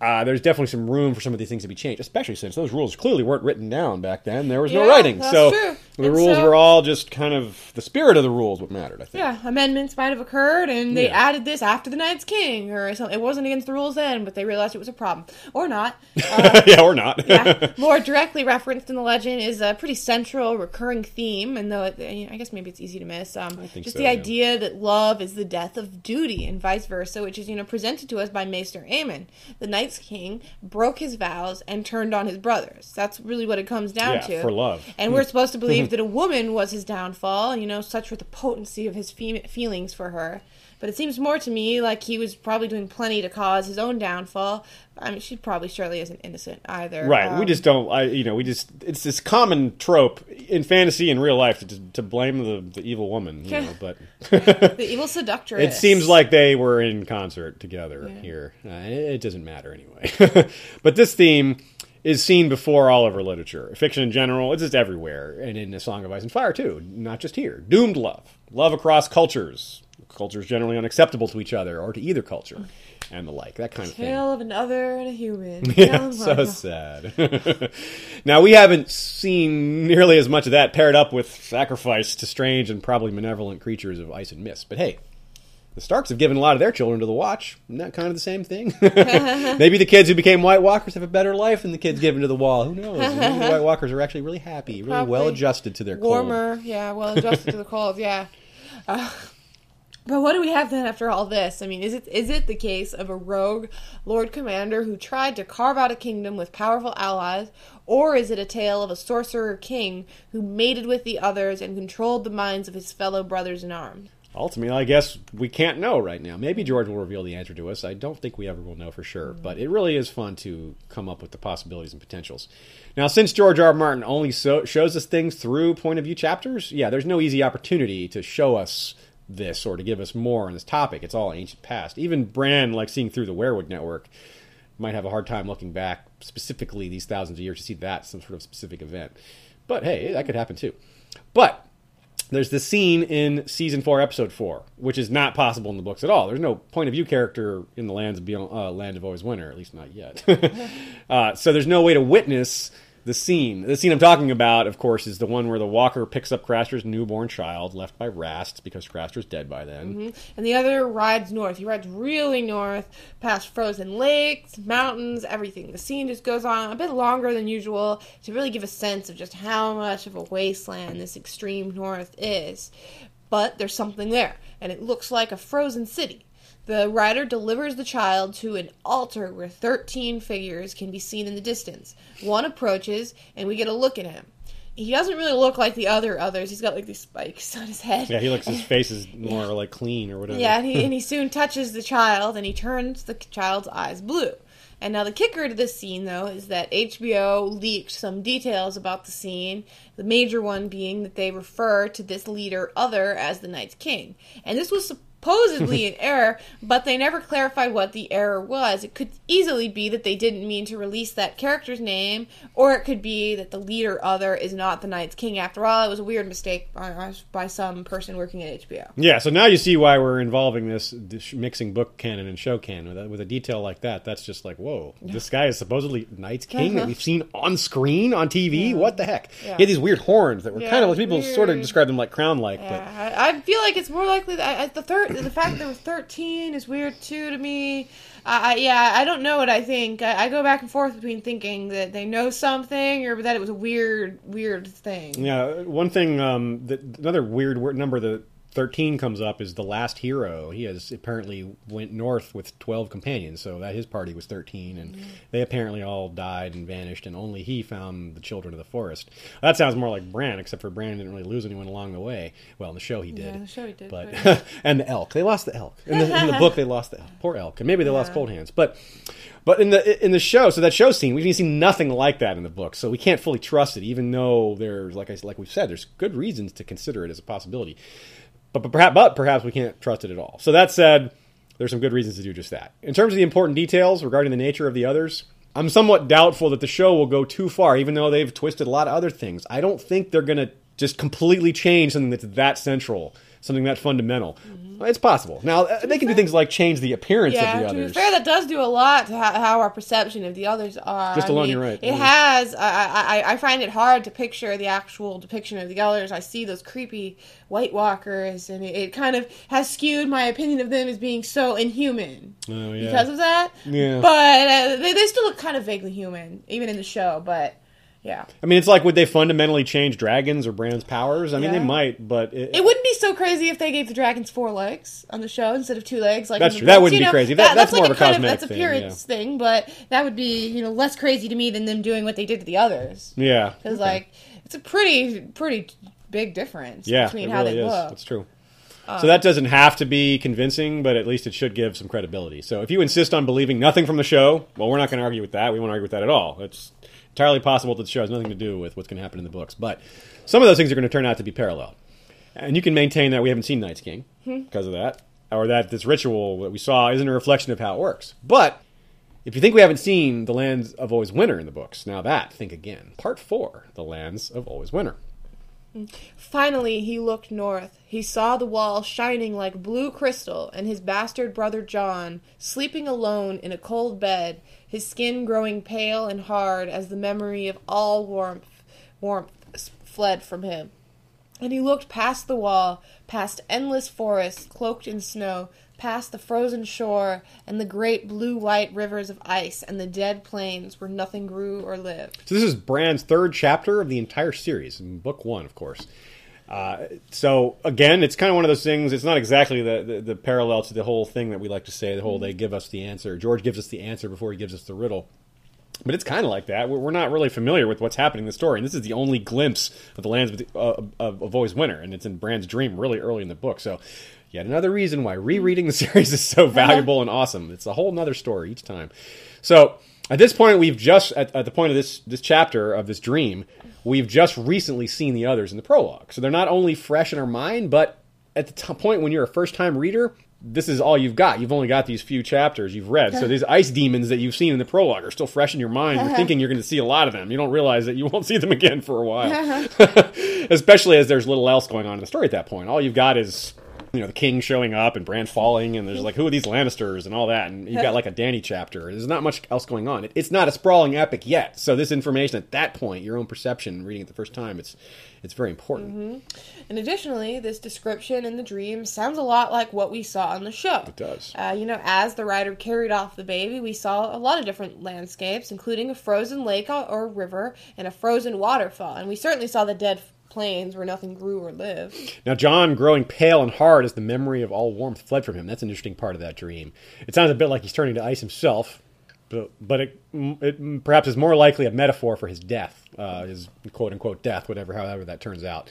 Uh, there's definitely some room for some of these things to be changed, especially since those rules clearly weren't written down back then. There was no writing, that's so true. the And rules so- were all just kind of the spirit of the rules what mattered. I think. Yeah, amendments might have occurred, and they Yeah. added this after the Night's King, or something. It wasn't against the rules then, but they realized it was a problem, or not. Uh, yeah, or not. yeah, more directly referenced in the legend is a pretty central, recurring theme, and though it, I guess maybe it's easy to miss. Um, just so, the yeah. idea that love is the death of duty, and vice versa, which is you know presented to us by Maester Aemon. The Night's King broke his vows and turned on his brothers. That's really what it comes down Yeah, to. for love. And we're supposed to believe that a woman was his downfall, you know, such were the potency of his fem- feelings for her. But it seems more to me like he was probably doing plenty to cause his own downfall. I mean, she probably surely isn't innocent either. Right. we Um, just don't. I you know we just it's this common trope in fantasy and real life to to blame the the evil woman. You know, but the evil seductress. it seems like they were in concert together Yeah. here. Uh, it, it doesn't matter anyway. but this theme is seen before all of over literature, fiction in general. It's just everywhere, and in A Song of Ice and Fire too. Not just here. Doomed love, love across cultures, cultures generally unacceptable to each other or to either culture, and the like. That kind of thing. Tale of another and a human. Yeah, so sad. now we haven't seen nearly as much of that paired up with sacrifice to strange and probably malevolent creatures of ice and mist. But hey, the Starks have given a lot of their children to the Watch. Isn't that kind of the same thing? Maybe the kids who became White Walkers have a better life than the kids given to the Wall. Who knows? Maybe the White Walkers are actually really happy, really Probably well adjusted to their cold. warmer, yeah, well adjusted to the cold, yeah. Uh, but what do we have then after all this? I mean, is it is it the case of a rogue lord commander who tried to carve out a kingdom with powerful allies, or is it a tale of a sorcerer king who mated with the others and controlled the minds of his fellow brothers in arms? Ultimately, I guess we can't know right now. Maybe George will reveal the answer to us. I don't think we ever will know for sure, mm-hmm. but it really is fun to come up with the possibilities and potentials. Now, since George R. R. Martin only so- shows us things through point of view chapters, yeah, there's no easy opportunity to show us this or to give us more on this topic. It's all ancient past. Even Bran, like seeing through the weirwood network, might have a hard time looking back specifically these thousands of years to see that some sort of specific event. But hey, that could happen too. But there's this scene in season four, episode four, which is not possible in the books at all. There's no point of view character in the lands of beyond, uh, land of always winter, at least not yet. uh, so there's no way to witness the scene. The scene I'm talking about, of course, is the one where the walker picks up Craster's newborn child, left by Rast because Craster's dead by then. Mm-hmm. And the other rides north. He rides really north, past frozen lakes, mountains, everything. The scene just goes on a bit longer than usual to really give a sense of just how much of a wasteland this extreme north is. But there's something there, and it looks like a frozen city. The rider delivers the child to an altar where 13 figures can be seen in the distance. One approaches, and we get a look at him. He doesn't really look like the other others. He's got like these spikes on his head. Yeah, he looks his face is more like clean or whatever. Yeah, and he, and he soon touches the child and he turns the child's eyes blue. And now the kicker to this scene, though, is that HBO leaked some details about the scene. The major one being that they refer to this leader other as the Night's King, and this was supposedly an error, but they never clarified what the error was. It could easily be that they didn't mean to release that character's name, or it could be that the leader other is not the Night's King after all. It was a weird mistake by, by some person working at HBO. Yeah, so now you see why we're involving this, this mixing book canon and show canon with a, with a detail like that. That's just like, whoa, this guy is supposedly Night's King that uh-huh. we've seen on screen on TV. What the heck? Yeah. He had these weird horns that were Yeah, kind of people sort of describe them like crown like, Yeah, I, I feel like it's more likely that I, the third, the fact that there were thirteen is weird too to me. I, yeah, I don't know what I think. I, I go back and forth between thinking that they know something or that it was a weird, weird thing. yeah. One thing, um, that another weird word number that thirteen comes up is the last hero. He has apparently went north with twelve companions, so that his party was thirteen, and they apparently all died and vanished, and only he found the children of the forest. That sounds more like Bran, except for Bran didn't really lose anyone along the way. Well, in the show he did. Yeah, the show he did, but but- and the elk. They lost the elk in the, in the book. They lost the elk. Poor elk, and maybe they lost cold hands. But but in the in the show, so that show scene, we've seen nothing like that in the book, so we can't fully trust it, even though there's like I like we've said, there's good reasons to consider it as a possibility. But, but perhaps but perhaps we can't trust it at all. So that said, there's some good reasons to do just that. In terms of the important details regarding the nature of the others. I'm somewhat doubtful that the show will go too far, even though they've twisted a lot of other things. I don't think they're going to just completely change something that's that central, something that fundamental. Well, It's possible. Now uh, they can do things like change the appearance Yeah, of the to be others. fair, that does do a lot to how, how our perception of the others are. Just I alone, mean, you're right. It Mhm. has. I, I I find it hard to picture the actual depiction of the others. I see those creepy White Walkers, and it, it kind of has skewed my opinion of them as being so inhuman Oh, yeah. because of that. Yeah. But uh, they they still look kind of vaguely human, even in the show. But yeah, I mean, it's like would they fundamentally change dragons or Bran's powers? I mean, Yeah. they might, but it, it wouldn't be so crazy if they gave the dragons four legs on the show instead of two legs. Like That's true. That wouldn't you be know? crazy. That- that's more like of a kind cosmetic that's thing, appearance thing, but that would be you know less crazy to me than them doing what they did to the others. yeah, Because Okay. like it's a pretty pretty big difference yeah, between how really they is. look. That's true. so um, that doesn't have to be convincing, but at least it should give some credibility. So if you insist on believing nothing from the show, well, we're not going to argue with that. We won't argue with that at all. It's entirely possible that the show has nothing to do with what's going to happen in the books, but some of those things are going to turn out to be parallel. And you can maintain that we haven't seen Night's King hmm. because of that, or that this ritual that we saw isn't a reflection of how it works. But if you think we haven't seen the lands of always winter in the books, now that think again. Part four, the lands of always winter. Hmm. Finally, he looked north. He saw the wall shining like blue crystal, and his bastard brother Jon sleeping alone in a cold bed, his skin growing pale and hard as the memory of all warmth warmth fled from him. And he looked past the wall, past endless forests cloaked in snow, past the frozen shore and the great blue white rivers of ice and the dead plains where nothing grew or lived. So this is Bran's third chapter of the entire series, in book one, of course. Uh, so again, it's kind of one of those things. It's not exactly the, the, the parallel to the whole thing that we like to say. The whole they give us the answer. George gives us the answer before he gives us the riddle. But it's kind of like that. We're not really familiar with what's happening in the story, and this is the only glimpse of the lands of, the- uh, of, of always winter, and it's in Bran's dream really early in the book. So, yet another reason why rereading the series is so valuable and awesome. It's a whole nother story each time. So, at this point, we've just at, at the point of this this chapter of this dream, we've just recently seen the others in the prologue. So they're not only fresh in our mind, but at the t- point when you're a first time reader, this is all you've got. You've only got these few chapters you've read. So these ice demons that you've seen in the prologue are still fresh in your mind. You're uh-huh. thinking you're going to see a lot of them. You don't realize that you won't see them again for a while. Uh-huh. Especially as there's little else going on in the story at that point. All you've got is you know the king showing up and Bran falling, and there's like who are these Lannisters and all that, and you've got like a Dany chapter. There's not much else going on. It, it's not a sprawling epic yet. So this information at that point, your own perception, reading it the first time, it's it's very important. And additionally, this description in the dream sounds a lot like what we saw on the show. It does. Uh, you know, as the rider carried off the baby, we saw a lot of different landscapes, including a frozen lake or river and a frozen waterfall. And we certainly saw the dead plains where nothing grew or lived. Now, Jon growing pale and hard as the memory of all warmth fled from him. That's an interesting part of that dream. It sounds a bit like he's turning to ice himself, but, but it, it perhaps is more likely a metaphor for his death, uh, his quote unquote death, whatever, however that turns out,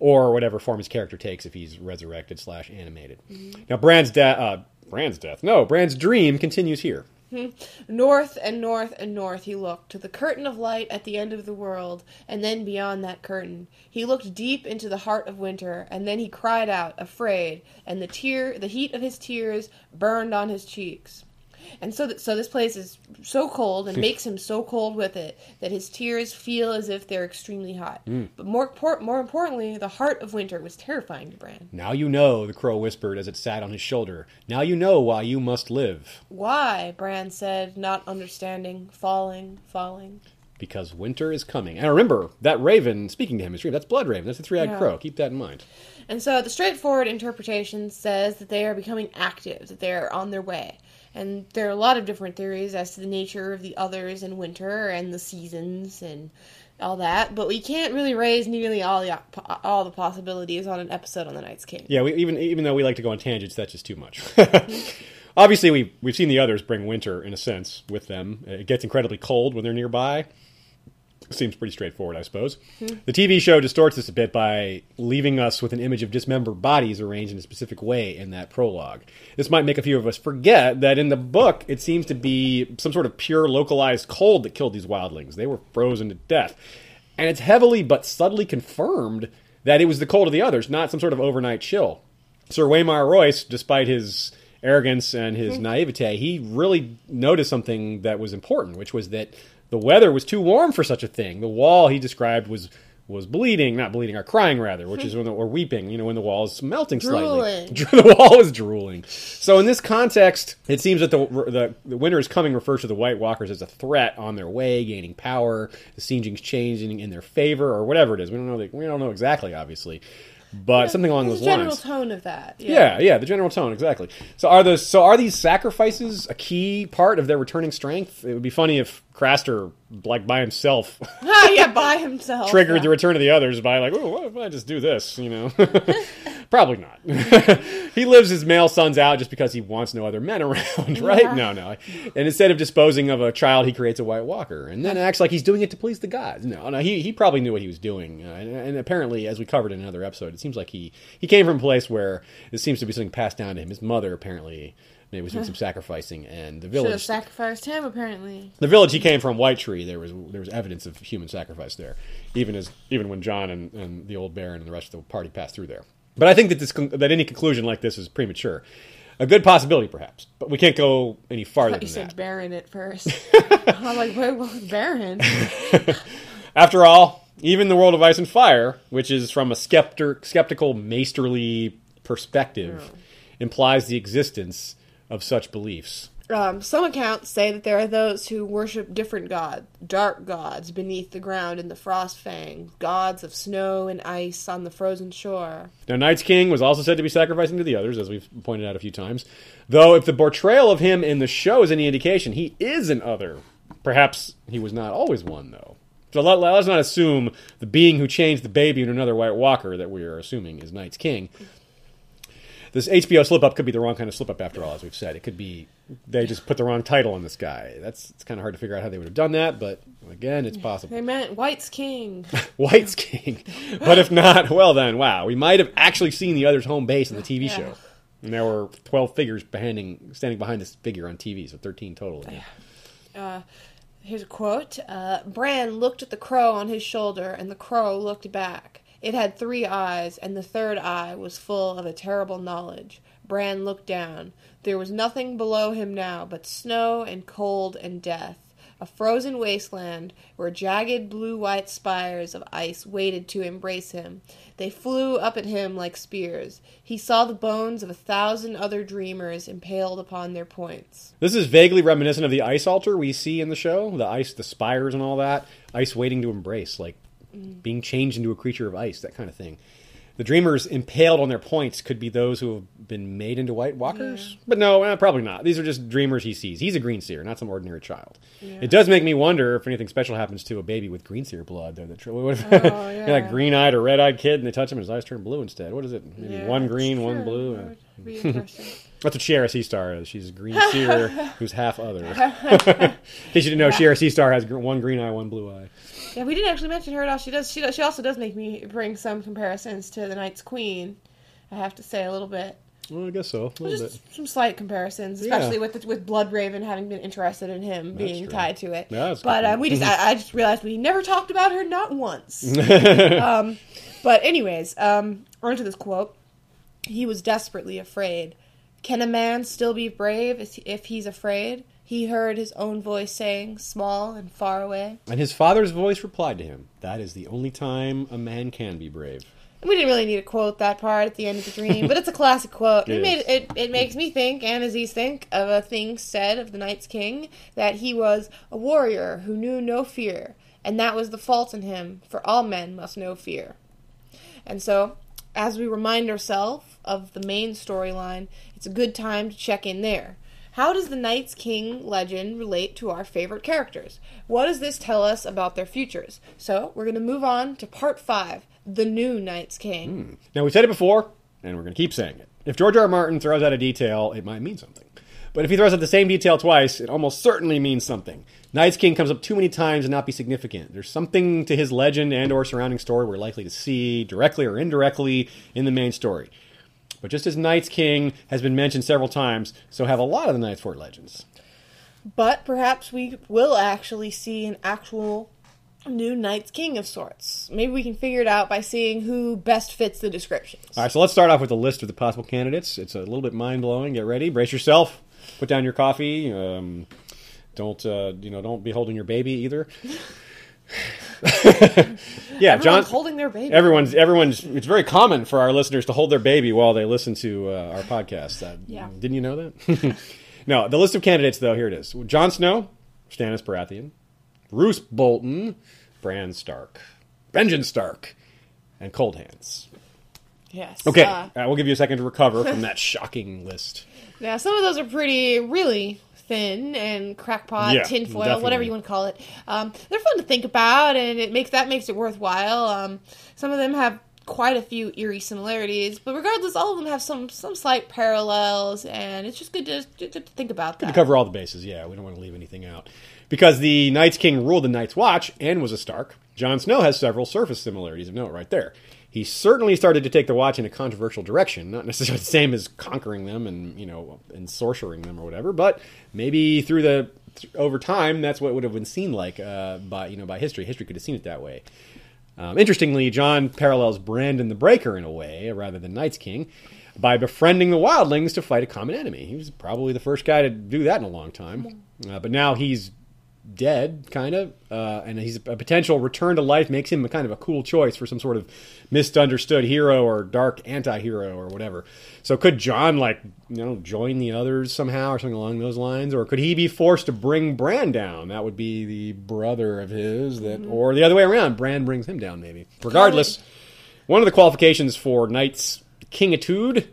or whatever form his character takes if he's resurrected slash animated. Now, Bran's death, uh, Bran's death, no, Bran's dream continues here. Hmm. North and north and north he looked, to the curtain of light at the end of the world, and then beyond that curtain. He looked deep into the heart of winter, and then he cried out, afraid, and the tear, the heat of his tears burned on his cheeks. And so, th- so this place is so cold and makes him so cold with it that his tears feel as if they're extremely hot. Mm. But more, por- more importantly, the heart of winter was terrifying to Bran. Now you know, the crow whispered as it sat on his shoulder. Now you know why you must live. Why? Bran said, not understanding, falling, falling. Because winter is coming. And remember, that raven speaking to him in his dream, that's Blood Raven. That's the three eyed Yeah. crow. Keep that in mind. And so the straightforward interpretation says that they are becoming active, that they're on their way. And there are a lot of different theories as to the nature of the others in winter and the seasons and all that, but we can't really raise nearly all the all the possibilities on an episode on the Night's King. Yeah, we, even even though we like to go on tangents, that's just too much. Obviously, we've we've seen the others bring winter in a sense with them. It gets incredibly cold when they're nearby. Seems pretty straightforward, I suppose. The TV show distorts this a bit by leaving us with an image of dismembered bodies arranged in a specific way in that prologue. This might make a few of us forget that in the book, it seems to be some sort of pure localized cold that killed these wildlings. They were frozen to death. And it's heavily but subtly confirmed that it was the cold of the others, not some sort of overnight chill. Sir Waymar Royce, despite his arrogance and his hmm. naivete, he really noticed something that was important, which was that the weather was too warm for such a thing. The wall he described was was bleeding, not bleeding, or crying rather, which is when the, or weeping, you know, when the wall is melting slightly. Drooling. the wall is drooling. So in this context, it seems that the, the the winter is coming refers to the White Walkers as a threat on their way, gaining power. The sieging's changing in their favor, or whatever it is. We don't know. The, we don't know exactly, obviously, but something along those general lines. tone of that. Yeah, yeah, the general tone exactly. So are those so are these sacrifices a key part of their returning strength? It would be funny if Craster, like by himself, Ah, yeah, by himself. triggered yeah. the return of the others by like, oh, what if I just do this? You know, probably not. he lives his male sons out just because he wants no other men around, right? Yeah. No, no. And instead of disposing of a child, he creates a White Walker, and then acts like he's doing it to please the gods. No, no. He he probably knew what he was doing, uh, and, and apparently, as we covered in another episode, it seems like he he came from a place where this seems to be something passed down to him. His mother apparently. Maybe was doing some sacrificing, and the Should have village sacrificed him, apparently. the village he came from, White Tree, there was there was evidence of human sacrifice there, even as even when Jon and, and the old Baron and the rest of the party passed through there. But I think that this that any conclusion like this is premature. A good possibility, perhaps, but we can't go any farther You than said that. Baron at first. I'm like, wait, what, Baron? After all, even the world of ice and fire, which is from a skepter, skeptical, maesterly perspective, oh. implies the existence of such beliefs. Um, some accounts say that there are those who worship different gods, dark gods beneath the ground in the frost fang, gods of snow and ice on the frozen shore. Now, Night's King was also said to be sacrificing to the others, as we've pointed out a few times. Though, if the portrayal of him in the show is any indication, he is an other. Perhaps he was not always one, though. So let, let's not assume the being who changed the baby into another White Walker that we are assuming is Night's King. This HBO slip up could be the wrong kind of slip up, after all, as we've said. It could be they just put the wrong title on this guy. That's it's kind of hard to figure out how they would have done that, but again, it's possible. They meant White's king. White's king. But if not, well then, wow, we might have actually seen the other's home base in the TV show. And there were twelve figures behind, standing behind this figure on TV, so thirteen total. Uh, here's a quote uh, Bran looked at the crow on his shoulder, and the crow looked back. It had three eyes, and the third eye was full of a terrible knowledge. Bran looked down. There was nothing below him now but snow and cold and death. a frozen wasteland where jagged blue white spires of ice waited to embrace him. They flew up at him like spears. He saw the bones of a thousand other dreamers impaled upon their points. This is vaguely reminiscent of the ice altar we see in the show, the ice, the spires, and all that. Ice waiting to embrace, like being changed into a creature of ice, that kind of thing. The dreamers impaled on their points could be those who have been made into White Walkers, but no, eh, probably not. These are just dreamers he sees. He's a Green Seer, not some ordinary child. It does make me wonder if anything special happens to a baby with Green Seer blood. Though, what if Oh, yeah. like green-eyed or red-eyed kid, and they touch him, and his eyes turn blue instead. What is it? Maybe Yeah, one green, one blue. That would be interesting. that's what Shiera Sea Star is. She's a green seer who's half other. In case you didn't know, Shiera Sea Star has gr- one green eye, one blue eye. Yeah, we didn't actually mention her at all. She does. She does. She also does make me bring some comparisons to the Night's Queen. I have to say a little bit, Well, I guess so. A little just bit. some slight comparisons, Yeah. especially with the, with Bloodraven having been interested in him being true. tied to it. Yeah, that's but uh, we just, I, I just realized we never talked about her not once. um, but anyways, um, on to this quote. He was desperately afraid. Can a man still be brave if he's afraid? He heard his own voice saying, small and far away. And his father's voice replied to him, That is the only time a man can be brave. We didn't really need to quote that part at the end of the dream, but it's a classic quote. It It, made it. It makes me think, and Aziz think, of a thing said of the Night's King that he was a warrior who knew no fear, and that was the fault in him. For all men must know fear. And so, as we remind ourselves of the main storyline, it's a good time to check in there. How does the Night's King legend relate to our favorite characters? What does this tell us about their futures? So, we're going to move on to part 5 The New Night's King. Hmm. Now, we said it before, and we're going to keep saying it. If George R. R. Martin throws out a detail, it might mean something. But if he throws out the same detail twice, it almost certainly means something. Knight's King comes up too many times and not be significant. There's something to his legend and or surrounding story we're likely to see, directly or indirectly, in the main story. But just as Night's King has been mentioned several times, so have a lot of the Night's Fort legends. But perhaps we will actually see an actual new Night's King of sorts. Maybe we can figure it out by seeing who best fits the descriptions. All right, so let's start off with a list of the possible candidates. It's a little bit mind blowing. Get ready, brace yourself, put down your coffee. Um, don't uh, you know? Don't be holding your baby either. yeah, Everyone's John. holding their baby. Everyone's everyone's. It's very common for our listeners to hold their baby while they listen to uh, our podcast. Uh, Yeah. Didn't you know that? no, the list of candidates though. Here it is: Jon Snow, Stannis Baratheon, Roose Bolton, Bran Stark, Benjen Stark, and Cold Hands. yes. Okay, Uh, uh, we'll give you a second to recover from that shocking list. Yeah, some of those are pretty, really thin and crackpot, Yeah, tinfoil, definitely. whatever you want to call it. Um, they're fun to think about, and it makes that makes it worthwhile. Um, some of them have quite a few eerie similarities, but regardless, all of them have some some slight parallels, and it's just good to, to, to think about To that. cover all the bases, yeah, we don't want to leave anything out. Because the Night's King ruled the Night's Watch and was a Stark, Jon Snow has several surface similarities of note right there. He certainly started to take the Watch in a controversial direction, not necessarily the same as conquering them and you know and sorcering them or whatever, but maybe through the th- over time that's what would have been seen like uh, by you know by history. History could have seen it that way. Um, interestingly, Jon parallels Brandon the Breaker in a way, rather than Night's King, by befriending the wildlings to fight a common enemy. He was probably the first guy to do that in a long time. Uh, but now he's dead, kind of, uh, and he's a potential return to life makes him a kind of a cool choice for some sort of misunderstood hero or dark anti-hero or whatever. So could Jon like you know join the others somehow or something along those lines, or could he be forced to bring Bran down? That would be the brother of his that, or the other way around. Bran brings him down, maybe. Regardless, one of the qualifications for Night's Kingitude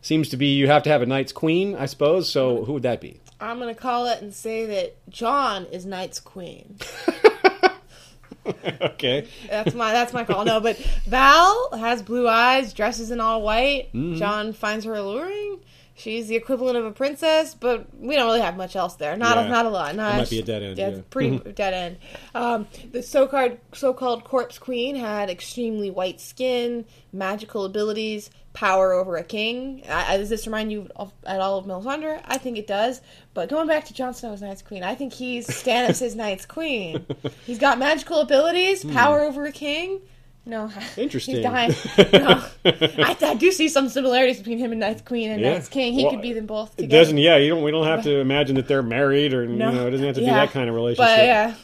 seems to be you have to have a Night's Queen, I suppose. So who would that be? I'm gonna call it and say that Jon is Night's Queen. okay. That's my that's my call. No, but Val has blue eyes, dresses in all white. Mm-hmm. Jon finds her alluring. She's the equivalent of a princess, but we don't really have much else there. Not Yeah. a, not a lot. Not might be a dead end, Yeah, yeah. pretty dead end. Um, the so-called so-called corpse queen had extremely white skin, magical abilities, power over a king. I, I- does this remind you of, at all of Melisandre? I think it does. But going back to Jon Snow's Night's Queen, I think he's Stannis' Night's Queen. He's got magical abilities, Hmm. power over a king. No, Interesting. He's dying. No. I, I do see some similarities between him and Ninth Queen and Yeah. Ninth King. He Well, could be them both It together. doesn't. Yeah, you don't. We don't have to imagine that they're married, or No. you know, it doesn't have to be that kind of relationship. But yeah,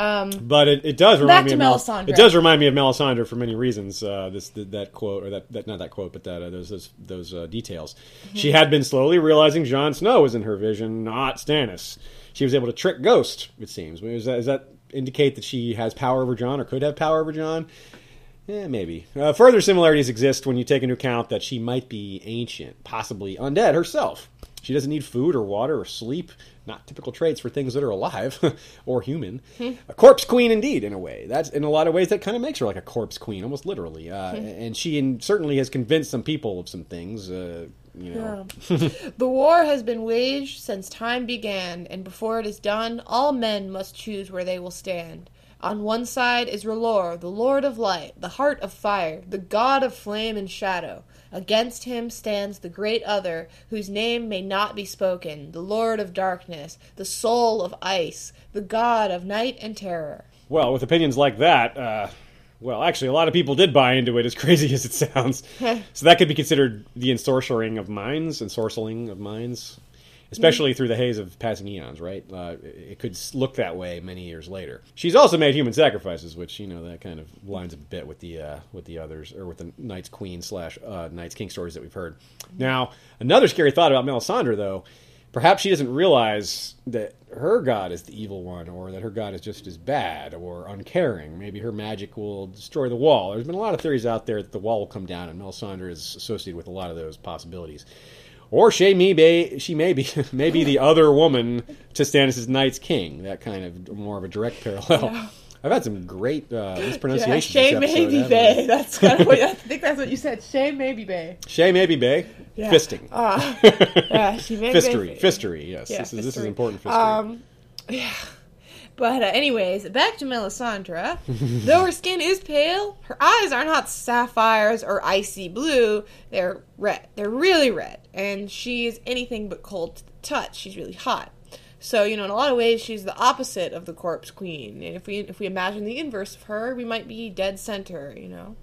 um, But it, it does remind me of Mel- Melisandre. It does remind me of Melisandre for many reasons. Uh, this th- that quote or that, that not that quote, but that uh, those those, those uh, details. Mm-hmm. She had been slowly realizing Jon Snow was in her vision, not Stannis. She was able to trick Ghost. It seems. Does that, does that indicate that she has power over Jon or could have power over Jon? Yeah, maybe. Uh, further similarities exist when you take into account that she might be ancient, possibly undead herself. She doesn't need food or water or sleep. Not typical traits for things that are alive or human. A corpse queen, indeed, in a way. That's in a lot of ways that kind of makes her like a corpse queen, almost literally. Uh, And she in, certainly has convinced some people of some things. Uh, you know, the war has been waged since time began, and before it is done, all men must choose where they will stand. On one side is R'hllor, the Lord of Light, the Heart of Fire, the God of Flame and Shadow. Against him stands the great other, whose name may not be spoken, the Lord of Darkness, the Soul of Ice, the God of Night and Terror. Well, with opinions like that, uh, well, actually, a lot of people did buy into it, as crazy as it sounds. so that could be considered the ensorcering of minds, ensorceling of minds, especially through the haze of passing eons, right? Uh, it could look that way many years later. She's also made human sacrifices, which you know that kind of lines a bit with the uh, with the others, or with the Night's Queen slash uh, Night's King stories that we've heard. Now, another scary thought about Melisandre, though. Perhaps she doesn't realize that her god is the evil one, or that her god is just as bad or uncaring. Maybe her magic will destroy the wall. There's been a lot of theories out there that the wall will come down, and Melisandre is associated with a lot of those possibilities. Or she may be, she may be, maybe the other woman to Stannis' Night's King. That kind of more of a direct parallel. I've had some great uh, Yeah, mispronunciations. Shay this episode, Maybe? Bay. That's kind of what I think that's what you said. Shay Maybe Bay. Shay maybe Bay. Yeah. Fisting. Uh, yeah, she may Fistery. Bay. Fistery, yes. Yeah, this, is, this is important fistery. Um, yeah. But uh, anyways, back to Melisandre. Though her skin is pale, her eyes are not sapphires or icy blue. They're red. They're really red, and she is anything but cold to the touch. She's really hot. So you know, in a lot of ways, she's the opposite of the corpse queen. And if we if we imagine the inverse of her, we might be dead center. You know.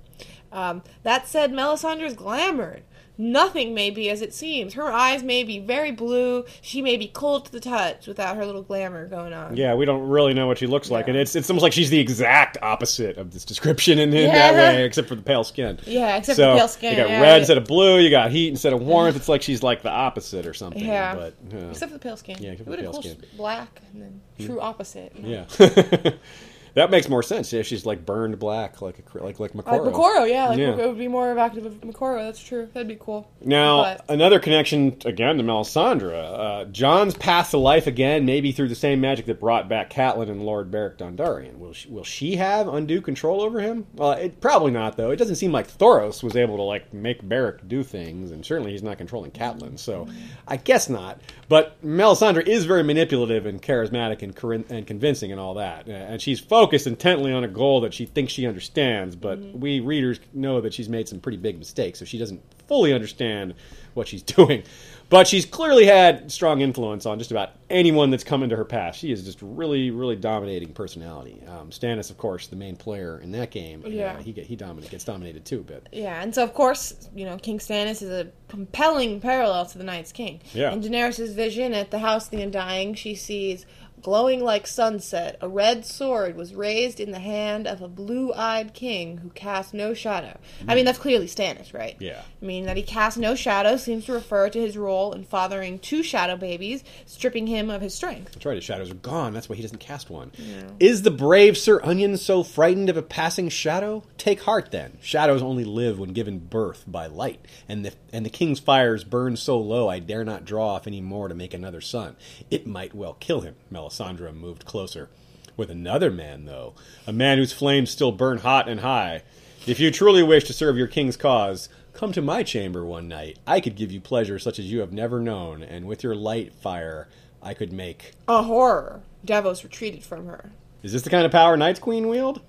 Um, that said, Melisandre's glamored. Nothing may be as it seems. Her eyes may be very blue. She may be cold to the touch without her little glamour going on. Yeah, we don't really know what she looks like, Yeah. and it's it's almost like she's the exact opposite of this description in, in that way, except for the pale skin. Yeah, except so for pale skin. You got yeah, red yeah. instead of blue. You got heat instead of warmth. It's like she's like the opposite or something. Yeah. but Except for the pale skin. Yeah, except it for the pale skin. black and then hmm. true opposite. you know? yeah, that makes more sense. Yeah, she's like burned black, like a, like like Like Moqorro. Moqorro, yeah, like Yeah. it would be more evocative of Moqorro. That's true. That'd be cool. Now, But- another connection again to Melisandre. Uh, Jon's path to life again, maybe through the same magic that brought back Catelyn and Lord Beric Dondarrion. Will she, will she have undue control over him? Well, it, probably not, though. It doesn't seem like Thoros was able to like make Beric do things, and certainly he's not controlling Catelyn. So, I guess not. But Melisandre is very manipulative and charismatic and, and convincing and all that, and she's focused intently on a goal that she thinks she understands. But we readers know that she's made some pretty big mistakes, so she doesn't fully understand what she's doing. But she's clearly had strong influence on just about anyone that's come into her path. She is just really, really dominating personality. Um, Stannis, of course, the main player in that game. uh, Yeah. he get, he dominate, gets dominated too a bit. Yeah, and so of course, you know, King Stannis is a compelling parallel to the Night's King. Yeah. In Daenerys' vision at the House of the Undying, she sees glowing like sunset, a red sword was raised in the hand of a blue-eyed king who cast no shadow. I mean, that's clearly Stannis, right? Yeah. I mean, that he cast no shadow seems to refer to his role in fathering two shadow babies, stripping him of his strength. That's right, his shadows are gone. That's why he doesn't cast one. Is the brave Sir Onion so frightened of a passing shadow? Take heart, then. Shadows only live when given birth by light, and the, and the king's fires burn so low I dare not draw off any more to make another sun. It might well kill him. Melisandre moved closer. With another man, though, a man whose flames still burn hot and high. If you truly wish to serve your king's cause, come to my chamber one night. I could give you pleasure such as you have never known, and with your light fire, I could make A horror. Davos retreated from her. is this the kind of power Night's Queen wield?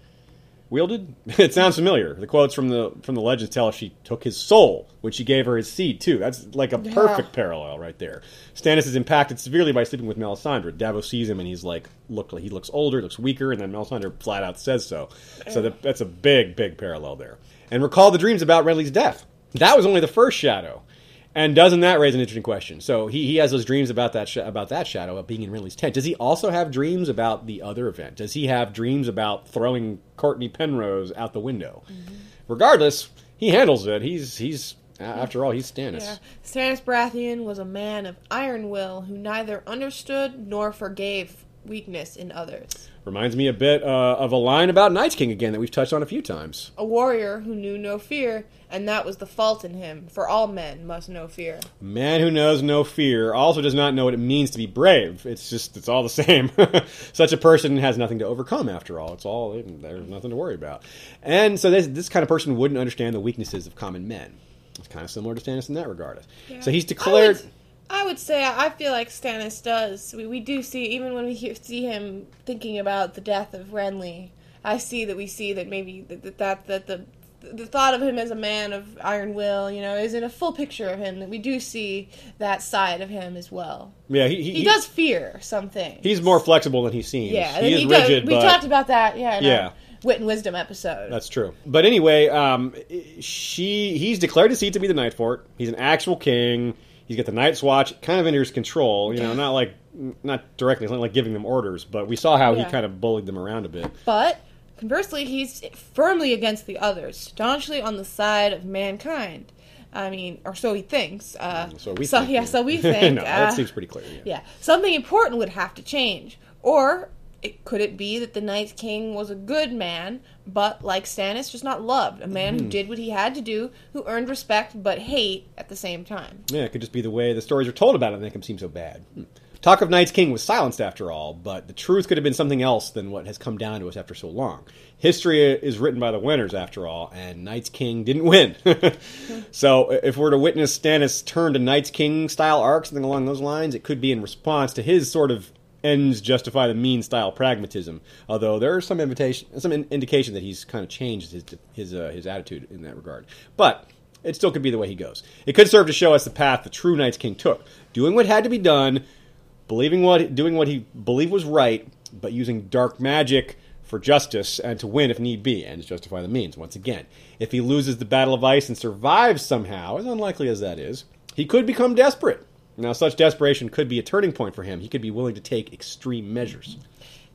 Wielded? It sounds familiar. The quotes from the from the legends tell us she took his soul when she gave her his seed too. That's like a perfect parallel right there. Stannis is impacted severely by sleeping with Melisandre. Davos sees him and he's like, look, he looks older, looks weaker, and then Melisandre flat out says so. So that, that's a big, big parallel there. And recall the dreams about Renly's death. That was only the first shadow. And doesn't that raise an interesting question? So he, he has those dreams about that sh- about that shadow of being in Renly's tent. Does he also have dreams about the other event? Does he have dreams about throwing Cortnay Penrose out the window? Mm-hmm. Regardless, he handles it. He's he's after all he's Stannis. Yeah. Stannis Baratheon was a man of iron will who neither understood nor forgave weakness in others. Reminds me a bit uh, of a line about Night's King again that we've touched on a few times. A warrior who knew no fear, and that was the fault in him, for all men must know fear. A man who knows no fear also does not know what it means to be brave. It's just it's all the same. Such a person has nothing to overcome. After all, it's all there's nothing to worry about. And so this this kind of person wouldn't understand the weaknesses of common men. It's kind of similar to Stannis in that regard. So he's declared. I would, say I feel like Stannis does. We, we do see even when we hear, see him thinking about the death of Renly. I see that we see that maybe that that, that, the the thought of him as a man of iron will, you know, isn't a full picture of him. That we do see that side of him as well. Yeah, he, he, He does fear something. He's more flexible than he seems. yeah. he is he does- rigid, we but talked about that. Yeah. in our Yeah. Wit and wisdom episode. That's true. But anyway, um, she he's declared his seat to be the Night Fort. He's an actual king. He's got the Night's Watch kind of under his control. You know, not like not directly, not like giving them orders, but we saw how Yeah. he kind of bullied them around a bit. But conversely, he's firmly against the others, staunchly on the side of mankind. I mean, or so he thinks. Uh, So we so, think, yeah, so we think. no, uh, that seems pretty clear. Yeah. yeah, something important would have to change. Or it, could it be that the Night King was a good man, but like Stannis, just not loved? A man Hmm. who did what he had to do, who earned respect but hate at the same time. Yeah, it could just be the way the stories are told about it and make him seem so bad. Hmm. Talk of Night's King was silenced after all, but the truth could have been something else than what has come down to us after so long. History is written by the winners after all, and Night's King didn't win. so if we're to witness Stannis turn to Night's King style arc, something along those lines, it could be in response to his sort of ends justify the mean style pragmatism. Although there is some invitation, some in- indication that he's kind of changed his his uh, his attitude in that regard. But it still could be the way he goes. It could serve to show us the path the true Night's King took, doing what had to be done, believing what doing what he believed was right, but using dark magic for justice and to win if need be, and to justify the means. Once again, if he loses the Battle of Ice and survives somehow, as unlikely as that is, he could become desperate. Now, such desperation could be a turning point for him. He could be willing to take extreme measures.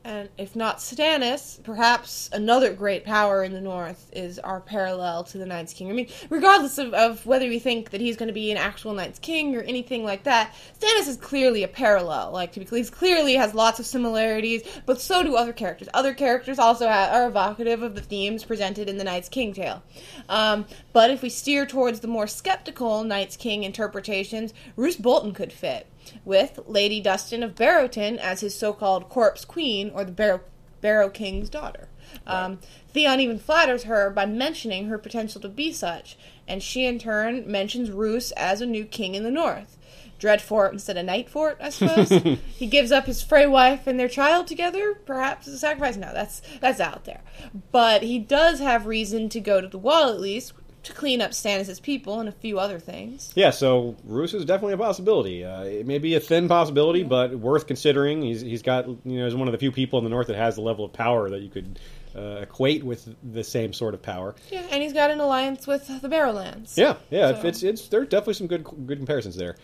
And if not Stannis, perhaps another great power in the North is our parallel to the Night's King. I mean, regardless of, of whether we think that he's going to be an actual Night's King or anything like that, Stannis is clearly a parallel. Like, to be clear, he clearly has lots of similarities, but so do other characters. Other characters also ha are evocative of the themes presented in the Night's King tale. Um, but if we steer towards the more skeptical Night's King interpretations, Roose Bolton could fit with Lady Dustin of Barrowton as his so-called corpse queen or the Barrow, Barrow King's daughter. Um, Theon even flatters her by mentioning her potential to be such, and she in turn mentions Roose as a new king in the north. Dreadfort instead of Nightfort, I suppose. he gives up his Frey wife and their child together, perhaps as a sacrifice. No, that's that's out there. But he does have reason to go to the wall at least to clean up Stannis' people and a few other things. Yeah, so Roose is definitely a possibility. Uh, it may be a thin possibility, but worth considering. He's he's got you know he's one of the few people in the north that has the level of power that you could uh, equate with the same sort of power. Yeah, and he's got an alliance with the Barrowlands. Yeah, yeah, So- it's it's there are definitely some good good comparisons there.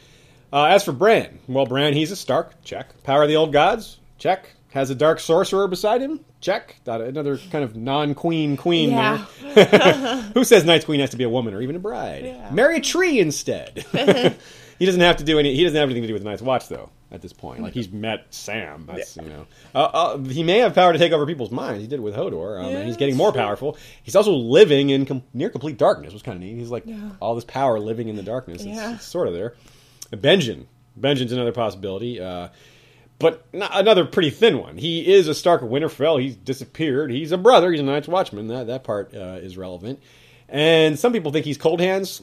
Uh, as for Bran, well, Bran he's a Stark, check. Power of the old gods, check. Has a dark sorcerer beside him, check. Another kind of non-queen queen Yeah. Who says Night's Queen has to be a woman or even a bride? Yeah. Marry a tree instead. he doesn't have to do any. He doesn't have anything to do with the Night's Watch though. At this point, like he's met Sam. That's you know. Uh, uh, he may have power to take over people's minds. He did it with Hodor, um, Yeah, and he's getting more powerful. He's also living in com- near complete darkness. Was kind of neat. He's like Yeah. all this power living in the darkness. It's, Yeah. it's sort of there. Benjen. Benjen's another possibility. Uh, but not, another pretty thin one. He is a Stark of Winterfell. He's disappeared. He's a brother. He's a Night's Watchman. That that part uh, is relevant. And some people think he's Cold Hands.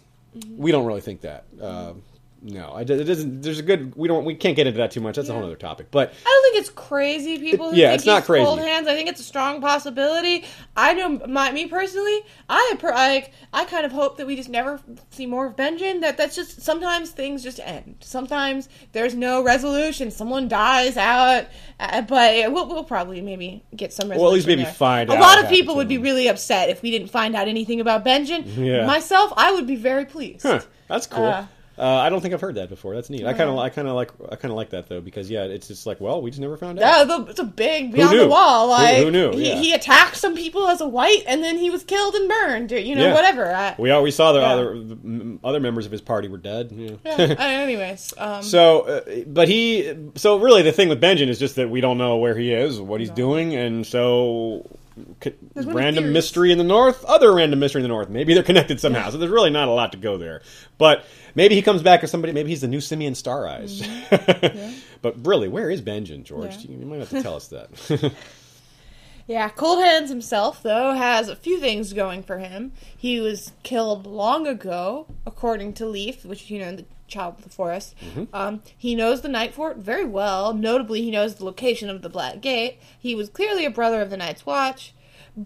We don't really think that. Uh, no, I, it doesn't. There's a good. We don't. We can't get into that too much. That's a whole other topic. But I don't think it's crazy. People, who yeah, think it's not crazy. Cold hands. I think it's a strong possibility. I know, my me personally, I per, I, I kind of hope that we just never see more of Benjen. That that's just sometimes things just end. Sometimes there's no resolution. Someone dies out, uh, but we'll, we'll probably maybe get some. Resolution Well, at least maybe there. find A lot of people would be really upset if we didn't find out anything about Benjen. Yeah. Myself, I would be very pleased. Huh, that's cool. Uh, Uh, I don't think I've heard that before. That's neat. I kind of, I kind of like, I kind of like that though because yeah, it's just like, well, we just never found out. Yeah, the- it's a big beyond the wall. Who- Like who knew? He, Yeah. he attacked some people as a white, and then he was killed and burned. You know, Yeah. whatever. I, We all we saw the Yeah. other the other members of his party were dead. Yeah. yeah. uh, anyways, um, So, uh, but he, so really the thing with Benjen is just that we don't know where he is, what he's doing, and so c- There's many random mystery in the north, other random mystery in the north. Maybe they're connected somehow. So there's really not a lot to go there. But maybe he comes back as somebody. Maybe he's the new Symeon Star Eyes. but really, where is Benjen, George? Mm-hmm. Yeah. You might have to tell us that. yeah, Cold Hands himself though has a few things going for him. He was killed long ago, according to Leaf, which you know the child of the forest. Mm-hmm. Um, he knows the Night Fort very well. Notably, he knows the location of the Black Gate. He was clearly a brother of the Night's Watch.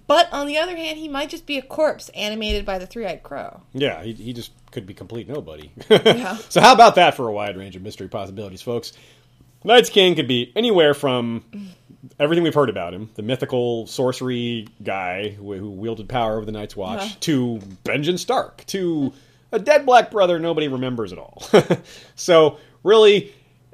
But on the other hand, he might just be a corpse animated by the three-eyed crow. Yeah, he, he just could be complete nobody. Yeah. So how about that for a wide range of mystery possibilities, folks? Night's King could be anywhere from everything we've heard about him, the mythical sorcery guy who, who wielded power over the Night's Watch, Uh-huh. to Benjen Stark, to a dead black brother nobody remembers at all. so really,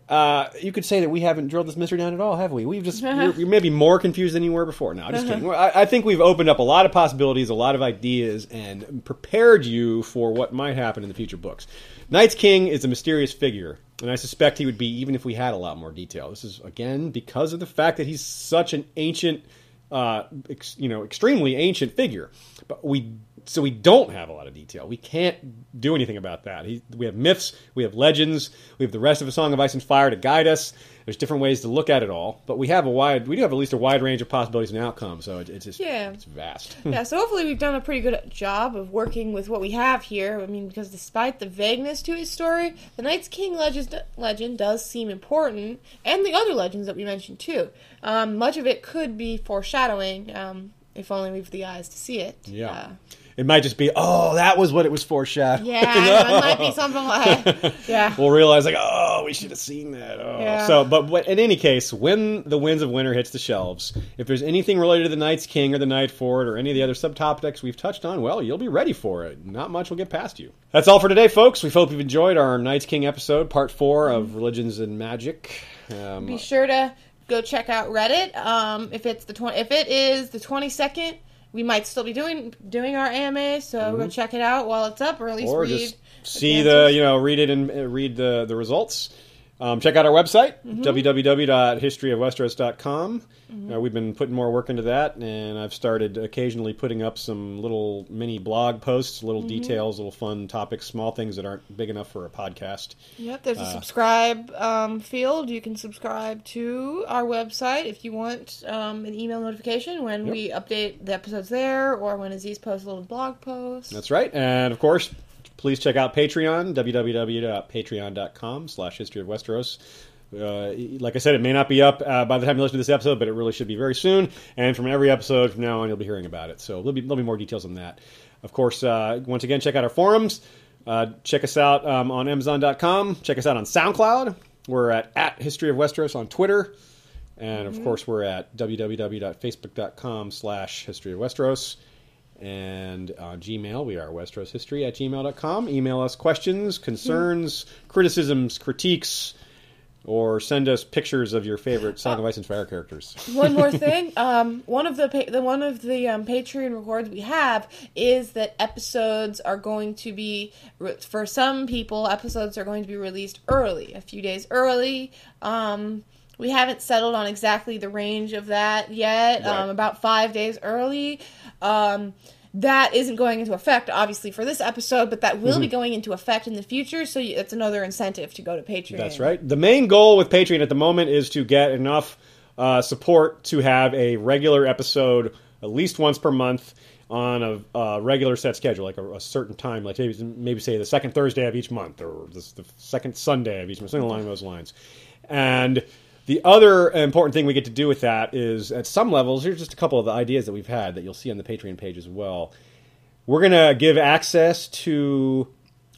uh, you could say that we haven't drilled this mystery down at all, have we? We've just you're, you're maybe more confused than you were before. No, I'm just kidding. I, I think we've opened up a lot of possibilities, a lot of ideas, and prepared you for what might happen in the future books. Night's King is a mysterious figure, and I suspect he would be even if we had a lot more detail. This is again because of the fact that he's such an ancient, uh, ex, you know, extremely ancient figure. But we so we don't have a lot of detail. We can't do anything about that. He, we have myths, we have legends, we have the rest of a Song of Ice and Fire to guide us. There's different ways to look at it all, but we have a wide, we do have at least a wide range of possibilities and outcomes. So it, it's just, Yeah. it's vast. yeah, so hopefully we've done a pretty good job of working with what we have here. I mean, because despite the vagueness to his story, the Night's King legend, legend does seem important, and the other legends that we mentioned too. Um, much of it could be foreshadowing, um, if only we've the eyes to see it. Yeah. Uh, It might just be, oh, that was what it was foreshadowing. yeah, it might be something like yeah. we'll realize like, oh, we should have seen that. Oh. Yeah. So, but, but in any case, when the Winds of Winter hits the shelves, if there's anything related to the Night's King or the Night Fort or any of the other subtopics we've touched on, well, you'll be ready for it. Not much will get past you. That's all for today, folks. We hope you've enjoyed our Night's King episode, part four of Religions and Magic. Um, Be sure to go check out Reddit. Um, if it's the twenty, if it is the twenty second, we might still be doing doing our AMA. So go check it out while it's up, or at least Mm-hmm. or read. just see answers. the you know read it and uh, read the the results. Um, check out our website Mm-hmm. www.historyofwesteros.com. Uh, we've been putting more work into that, and I've started occasionally putting up some little mini blog posts, little Mm-hmm. details, little fun topics, small things that aren't big enough for a podcast. Yep, there's a Uh, subscribe um, field. You can subscribe to our website if you want um, an email notification when Yep. we update the episodes there, or when Aziz posts a little blog post. That's right. And of course, please check out Patreon, www.patreon.com slash history of Westeros. Uh, like I said, it may not be up uh, by the time you listen to this episode, but it really should be very soon. And from every episode from now on, you'll be hearing about it. So there'll be, there'll be more details on that. Of course, uh, once again, check out our forums. Uh, check us out um, on Amazon.com. Check us out on SoundCloud. We're at, at History of Westeros on Twitter. And of course, we're at www.facebook.com slash History of Westeros. And on Gmail, we are westeroshistory at gmail.com. Email us questions, concerns, criticisms, critiques, or send us pictures of your favorite Song of Ice and Fire characters. one more thing. Um, one of the pa- the one of the um, Patreon rewards we have is that episodes are going to be re- for some people episodes are going to be released early, a few days early. Um, we haven't settled on exactly the range of that yet. Right. Um, about five days early. Um, that isn't going into effect, obviously, for this episode, but that will Mm-hmm. be going into effect in the future. So it's another incentive to go to Patreon. That's right. The main goal with Patreon at the moment is to get enough uh, support to have a regular episode at least once per month. on a, a regular set schedule, like a, a certain time, like maybe, maybe say the second Thursday of each month or the, the second Sunday of each month, something along those lines. And the other important thing we get to do with that is, at some levels, here's just a couple of the ideas that we've had that you'll see on the Patreon page as well. We're going to give access to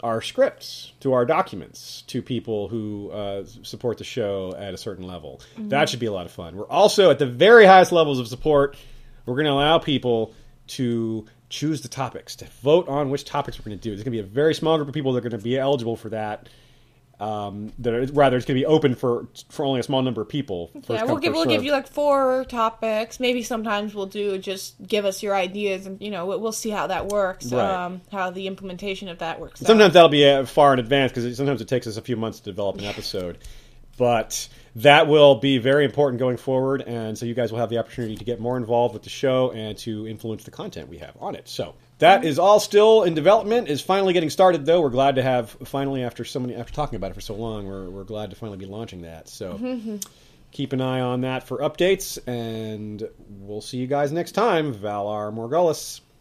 our scripts, to our documents, to people who uh, support the show at a certain level. That should be a lot of fun. We're also at the very highest levels of support. We're going to allow people to choose the topics, to vote on which topics we're going to do. There's going to be a very small group of people that are going to be eligible for that. Um, that are, rather, it's going to be open for for only a small number of people. First yeah, we'll give we'll give you like four topics. Maybe sometimes we'll do just give us your ideas, and you know we'll, we'll see how that works. Right. Um, how the implementation of that works. Sometimes out. that'll be uh, far in advance because sometimes it takes us a few months to develop an episode. But that will be very important going forward, and so you guys will have the opportunity to get more involved with the show and to influence the content we have on it. So that is all still in development. Is finally getting started though. We're glad to have finally after so many after talking about it for so long, we're we're glad to finally be launching that. So. Keep an eye on that for updates, and we'll see you guys next time. Valar Morghulis.